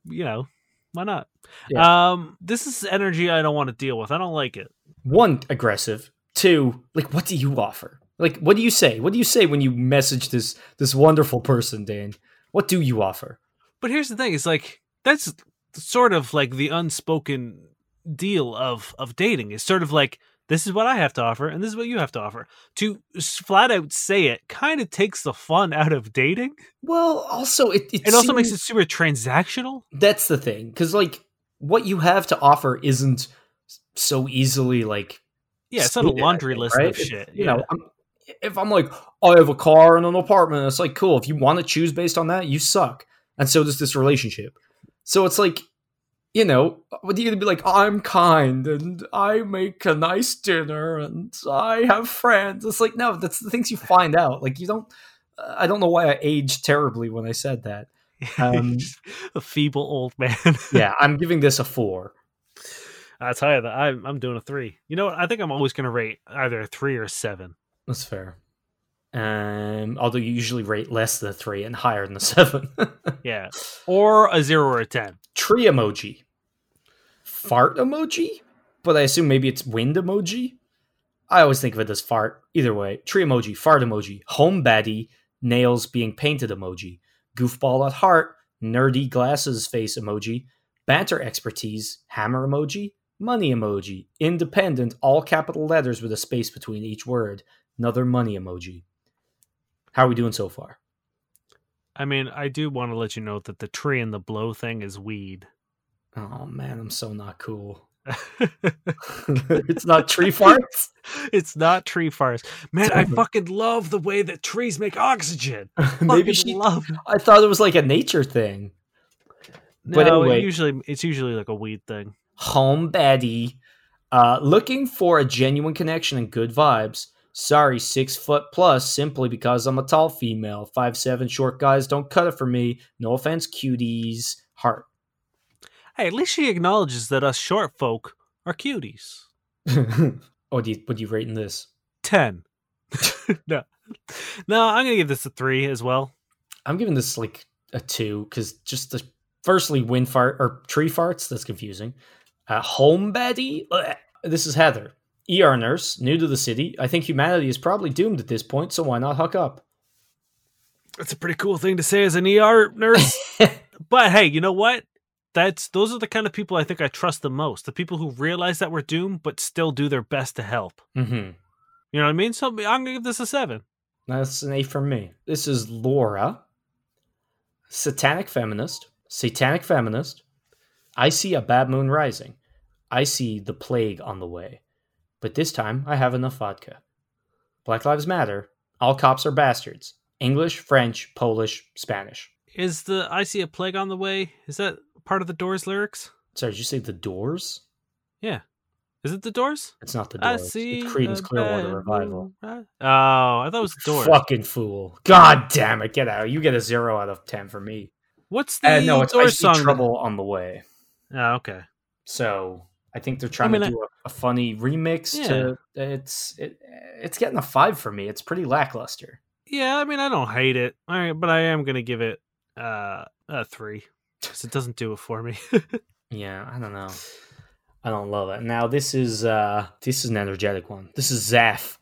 you know why not Yeah. um this is energy i don't want to deal with i don't like it One, aggressive. Two, like, what do you offer? Like, what do you say? What do you say when you message this this wonderful person, Dan? What do you offer? but here's the thing it's like that's sort of like the unspoken deal of of dating it's sort of like this is what i have to offer and this is what you have to offer to flat out say it kind of takes the fun out of dating Well, also it it, it also makes it super transactional that's the thing because like what you have to offer isn't so easily like yeah it's not a laundry think, list right? of It's- shit You yeah. know, I'm, if I'm like, I have a car and an apartment, it's like cool. If you want to choose based on that, you suck, and so does this relationship. So it's like, you know, what are you be like? I'm kind and I make a nice dinner and I have friends. It's like no, that's the things you find out. Like you don't. I don't know why I aged terribly when I said that. Um, a feeble old man Yeah, I'm giving this a four. I tell you that I'm I'm doing a three. You know what? I think I'm always going to rate either a three or a seven. That's fair. Um, although you usually rate less than a three and higher than a seven. Yeah, or a zero or a ten. Tree emoji. Fart emoji? But I assume maybe it's wind emoji? I always think of it as fart. Either way, tree emoji, fart emoji, home baddie, nails being painted emoji, goofball at heart, nerdy glasses face emoji, banter expertise, hammer emoji, money emoji, independent, all capital letters with a space between each word, another money emoji. How are we doing so far? I mean, I do want to let you know that the tree and the blow thing is weed. Oh man, I'm so not cool. it's not tree farts. it's not tree farts, man. I fucking love the way that trees make oxygen. Maybe she. love. I thought it was like a nature thing. No, But anyway. it usually it's usually like a weed thing. Home baddie, uh, looking for a genuine connection and good vibes. Sorry, six foot plus, simply because I'm a tall female. Five seven short guys don't cut it for me. No offense, cuties. Heart. Hey, at least she acknowledges that us short folk are cuties. oh, do you, what do you rate in this? 10. no. No, I'm going to give this a 3 as well. I'm giving this like a two because just the firstly wind fart or tree farts. That's confusing. Uh, home. This is Heather, ER nurse, new to the city. I think humanity is probably doomed at this point, so why not hook up? That's a pretty cool thing to say as an ER nurse. but hey, you know what? That's those are the kind of people I think I trust the most. The people who realize that we're doomed but still do their best to help. mm-hmm. You know what I mean? So I'm going to give this a 7. That's an A from me. This is Laura, satanic feminist, satanic feminist. I see a bad moon rising. I see the plague on the way. But this time I have enough vodka. Black Lives Matter. All cops are bastards. English, French, Polish, Spanish. Is the I see a plague on the way? Is that part of the Doors lyrics? Sorry, did you say the Doors? Yeah. Is it the Doors? It's not the Doors. I see. It's Creedence Clearwater Revival. Oh, I thought it was the Doors. Fucking fool! God damn it! Get out! You get a zero out of ten for me. What's the Uh, no, it's I Doors see song? Trouble on the Way. Oh, okay. So I think they're trying mean, to do a, a funny remix. To it's it, it's getting a five for me. It's pretty lackluster. Yeah, I mean, I don't hate it. All right, but I am gonna give it uh, a three because it doesn't do it for me. Yeah, I don't know. I don't love it. Now this is uh this is an energetic one. This is Zaf.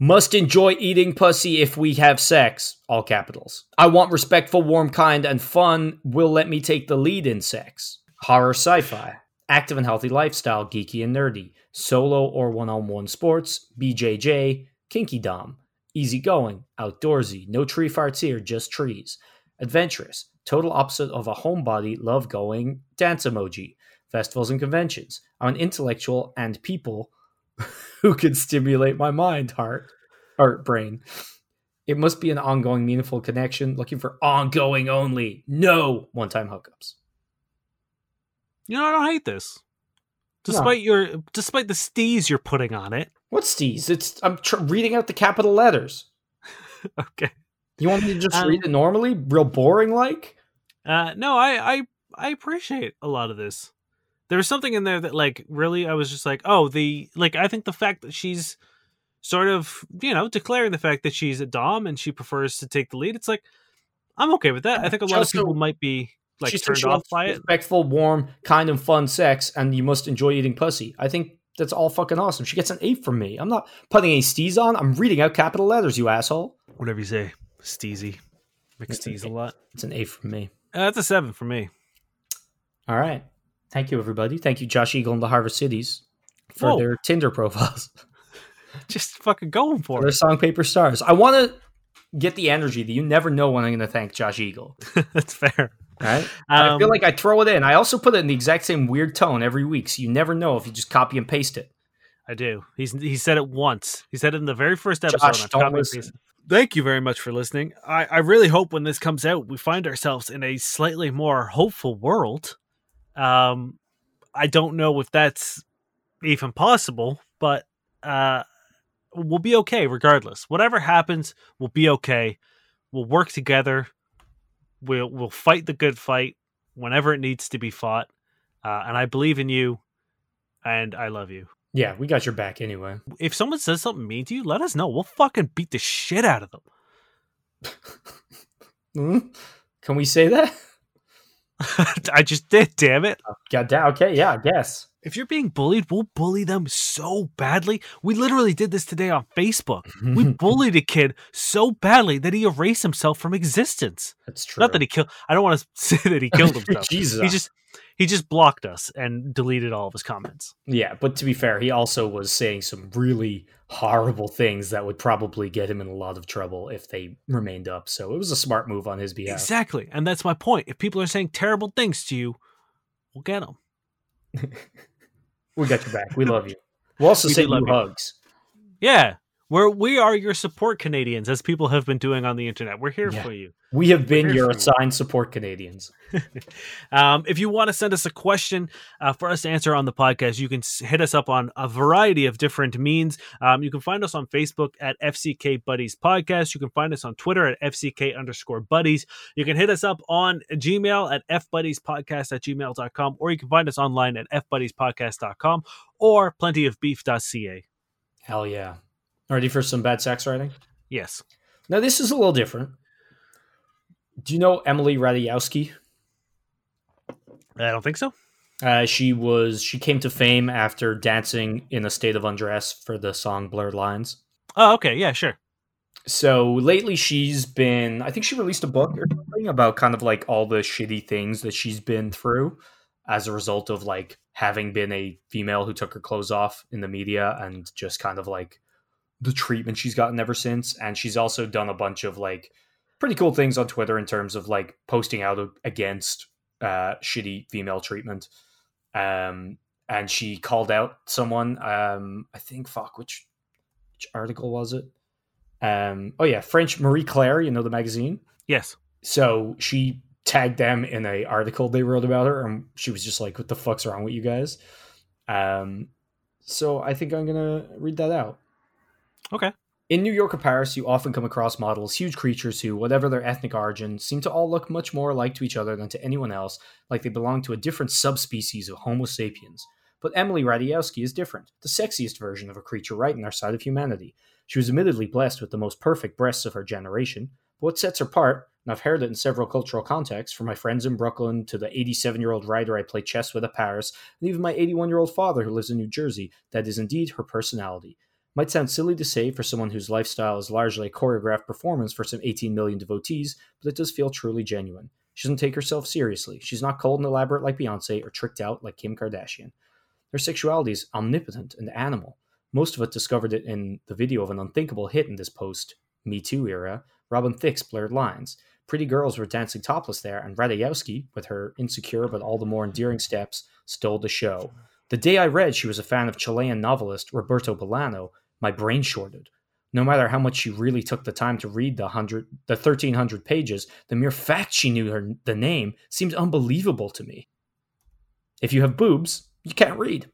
Must enjoy eating pussy if we have sex. All capitals. I want respectful, warm, kind, and fun. Will let me take the lead in sex. Horror sci-fi. Active and healthy lifestyle, geeky and nerdy. Solo or one-on-one sports. BJJ. Kinky dom. Easygoing. Outdoorsy. No tree farts here, just trees. Adventurous. Total opposite of a homebody, love going, dance emoji. Festivals and conventions. I'm an intellectual and people who can stimulate my mind, heart, heart, brain. It must be an ongoing, meaningful connection. Looking for ongoing only. No one time hookups. You know, I don't hate this, despite your despite the stees you're putting on it. What's these? It's I'm tr- reading out the capital letters. Okay. You want me to just Um, read it normally, real boring like? Uh, no, I, I I appreciate a lot of this. There was something in there that like really I was just like, oh, the like I think the fact that she's sort of you know declaring the fact that she's a dom and she prefers to take the lead. It's like I'm okay with that. I think a lot of so- people might be like She said turned off by it. Respectful, warm, kind, and fun sex, and you must enjoy eating pussy. I think that's all fucking awesome. She gets an eight from me. I'm not putting any stees on. I'm reading out capital letters, you asshole. Whatever you say, steezy, McSteez a lot. It's an eight from me. Uh, that's a seven for me. All right. Thank you, everybody. Thank you, Josh Eagle and the Harvest Cities, for Whoa. their Tinder profiles, Just fucking going for for their it. song Paper Stars. I want to get the energy that you never know when I'm going to thank Josh Eagle. that's fair. All right. I Um, feel like I throw it in. I also put it in the exact same weird tone every week, so you never know if you just copy and paste it. I do. He's he said it once. He said it in the very first episode. Josh, don't listen. Thank you very much for listening. I, I really hope when this comes out, we find ourselves in a slightly more hopeful world. Um, I don't know if that's even possible, but uh, we'll be okay regardless. Whatever happens, we'll be okay. We'll work together. We'll we'll fight the good fight whenever it needs to be fought. Uh, and I believe in you, and I love you Yeah, we got your back anyway. if someone says something mean to you, let us know. We'll fucking beat the shit out of them. Hmm? Can we say that? I just did, damn it. God damn. Okay, yeah, I guess. If you're being bullied, we'll bully them so badly. We literally did this today on Facebook. We bullied a kid so badly that he erased himself from existence. That's true. Not that he killed. I don't want to say that he killed himself. Jesus. He just he just blocked us and deleted all of his comments. Yeah, but to be fair, he also was saying some really horrible things that would probably get him in a lot of trouble if they remained up. So it was a smart move on his behalf. Exactly, and that's my point. If people are saying terrible things to you, we'll get them. We got your back. We love you. We'll also We send do love you you. hugs. Yeah, we're we are your support Canadians, as people have been doing on the internet. We're here Yeah. for you. We have been your assigned support Canadians. Um, if you want to send us a question uh, for us to answer on the podcast, you can hit us up on a variety of different means. Um, you can find us on Facebook at FCK Buddies Podcast. You can find us on Twitter at FCK underscore buddies. You can hit us up on Gmail at fbuddiespodcast at gmail.com, or you can find us online at fbuddiespodcast.com or plentyofbeef.ca. Hell yeah. Ready for some bad sex writing? Yes. Now, this is a little different. Do you know Emily Ratajkowski? I don't think so. Uh, she was she came to fame after dancing in a state of undress for the song Blurred Lines. Oh, okay. Yeah, sure. So lately she's been I think she released a book or something about kind of like all the shitty things that she's been through as a result of like having been a female who took her clothes off in the media and just kind of like the treatment she's gotten ever since and she's also done a bunch of like pretty cool things on Twitter in terms of like posting out against uh shitty female treatment um and she called out someone um i think fuck which which article was it um oh yeah french marie claire you know the magazine Yes. So she tagged them in a article they wrote about her, and she was just like, "What the fuck's wrong with you guys?" Um, so I think I'm gonna read that out. Okay. In New York or Paris, you often come across models, huge creatures who, whatever their ethnic origin, seem to all look much more alike to each other than to anyone else, like they belong to a different subspecies of Homo sapiens. But Emily Ratajkowski is different, the sexiest version of a creature right in our side of humanity. She was admittedly blessed with the most perfect breasts of her generation, but what sets her apart, and I've heard it in several cultural contexts, from my friends in Brooklyn to the 87 year old writer I play chess with at Paris, and even my 81 year old father who lives in New Jersey, that is indeed her personality. Might sound silly to say for someone whose lifestyle is largely a choreographed performance for some 18 million devotees, but it does feel truly genuine. She doesn't take herself seriously. She's not cold and elaborate like Beyonce or tricked out like Kim Kardashian. Her sexuality is omnipotent and animal. Most of us discovered it in the video of an unthinkable hit in this post Me Too era, Robin Thicke's Blurred Lines. Pretty girls were dancing topless there, and Ratajkowski, with her insecure but all the more endearing steps, stole the show. The day I read she was a fan of Chilean novelist Roberto Bolano, my brain shorted. No matter how much she really took the time to read the hundred, the thirteen hundred pages, the mere fact she knew her the name seemed unbelievable to me. If you have boobs, you can't read.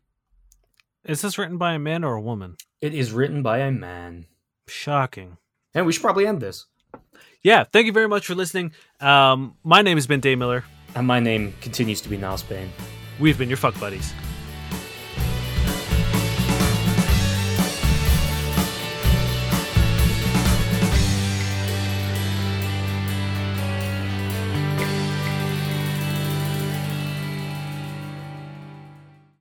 Is this written by a man or a woman? It is written by a man. Shocking. And we should probably end this. Yeah, thank you very much for listening. Um, my name has been Dave Miller. And my name continues to be Niles Payne. We've been your fuck buddies.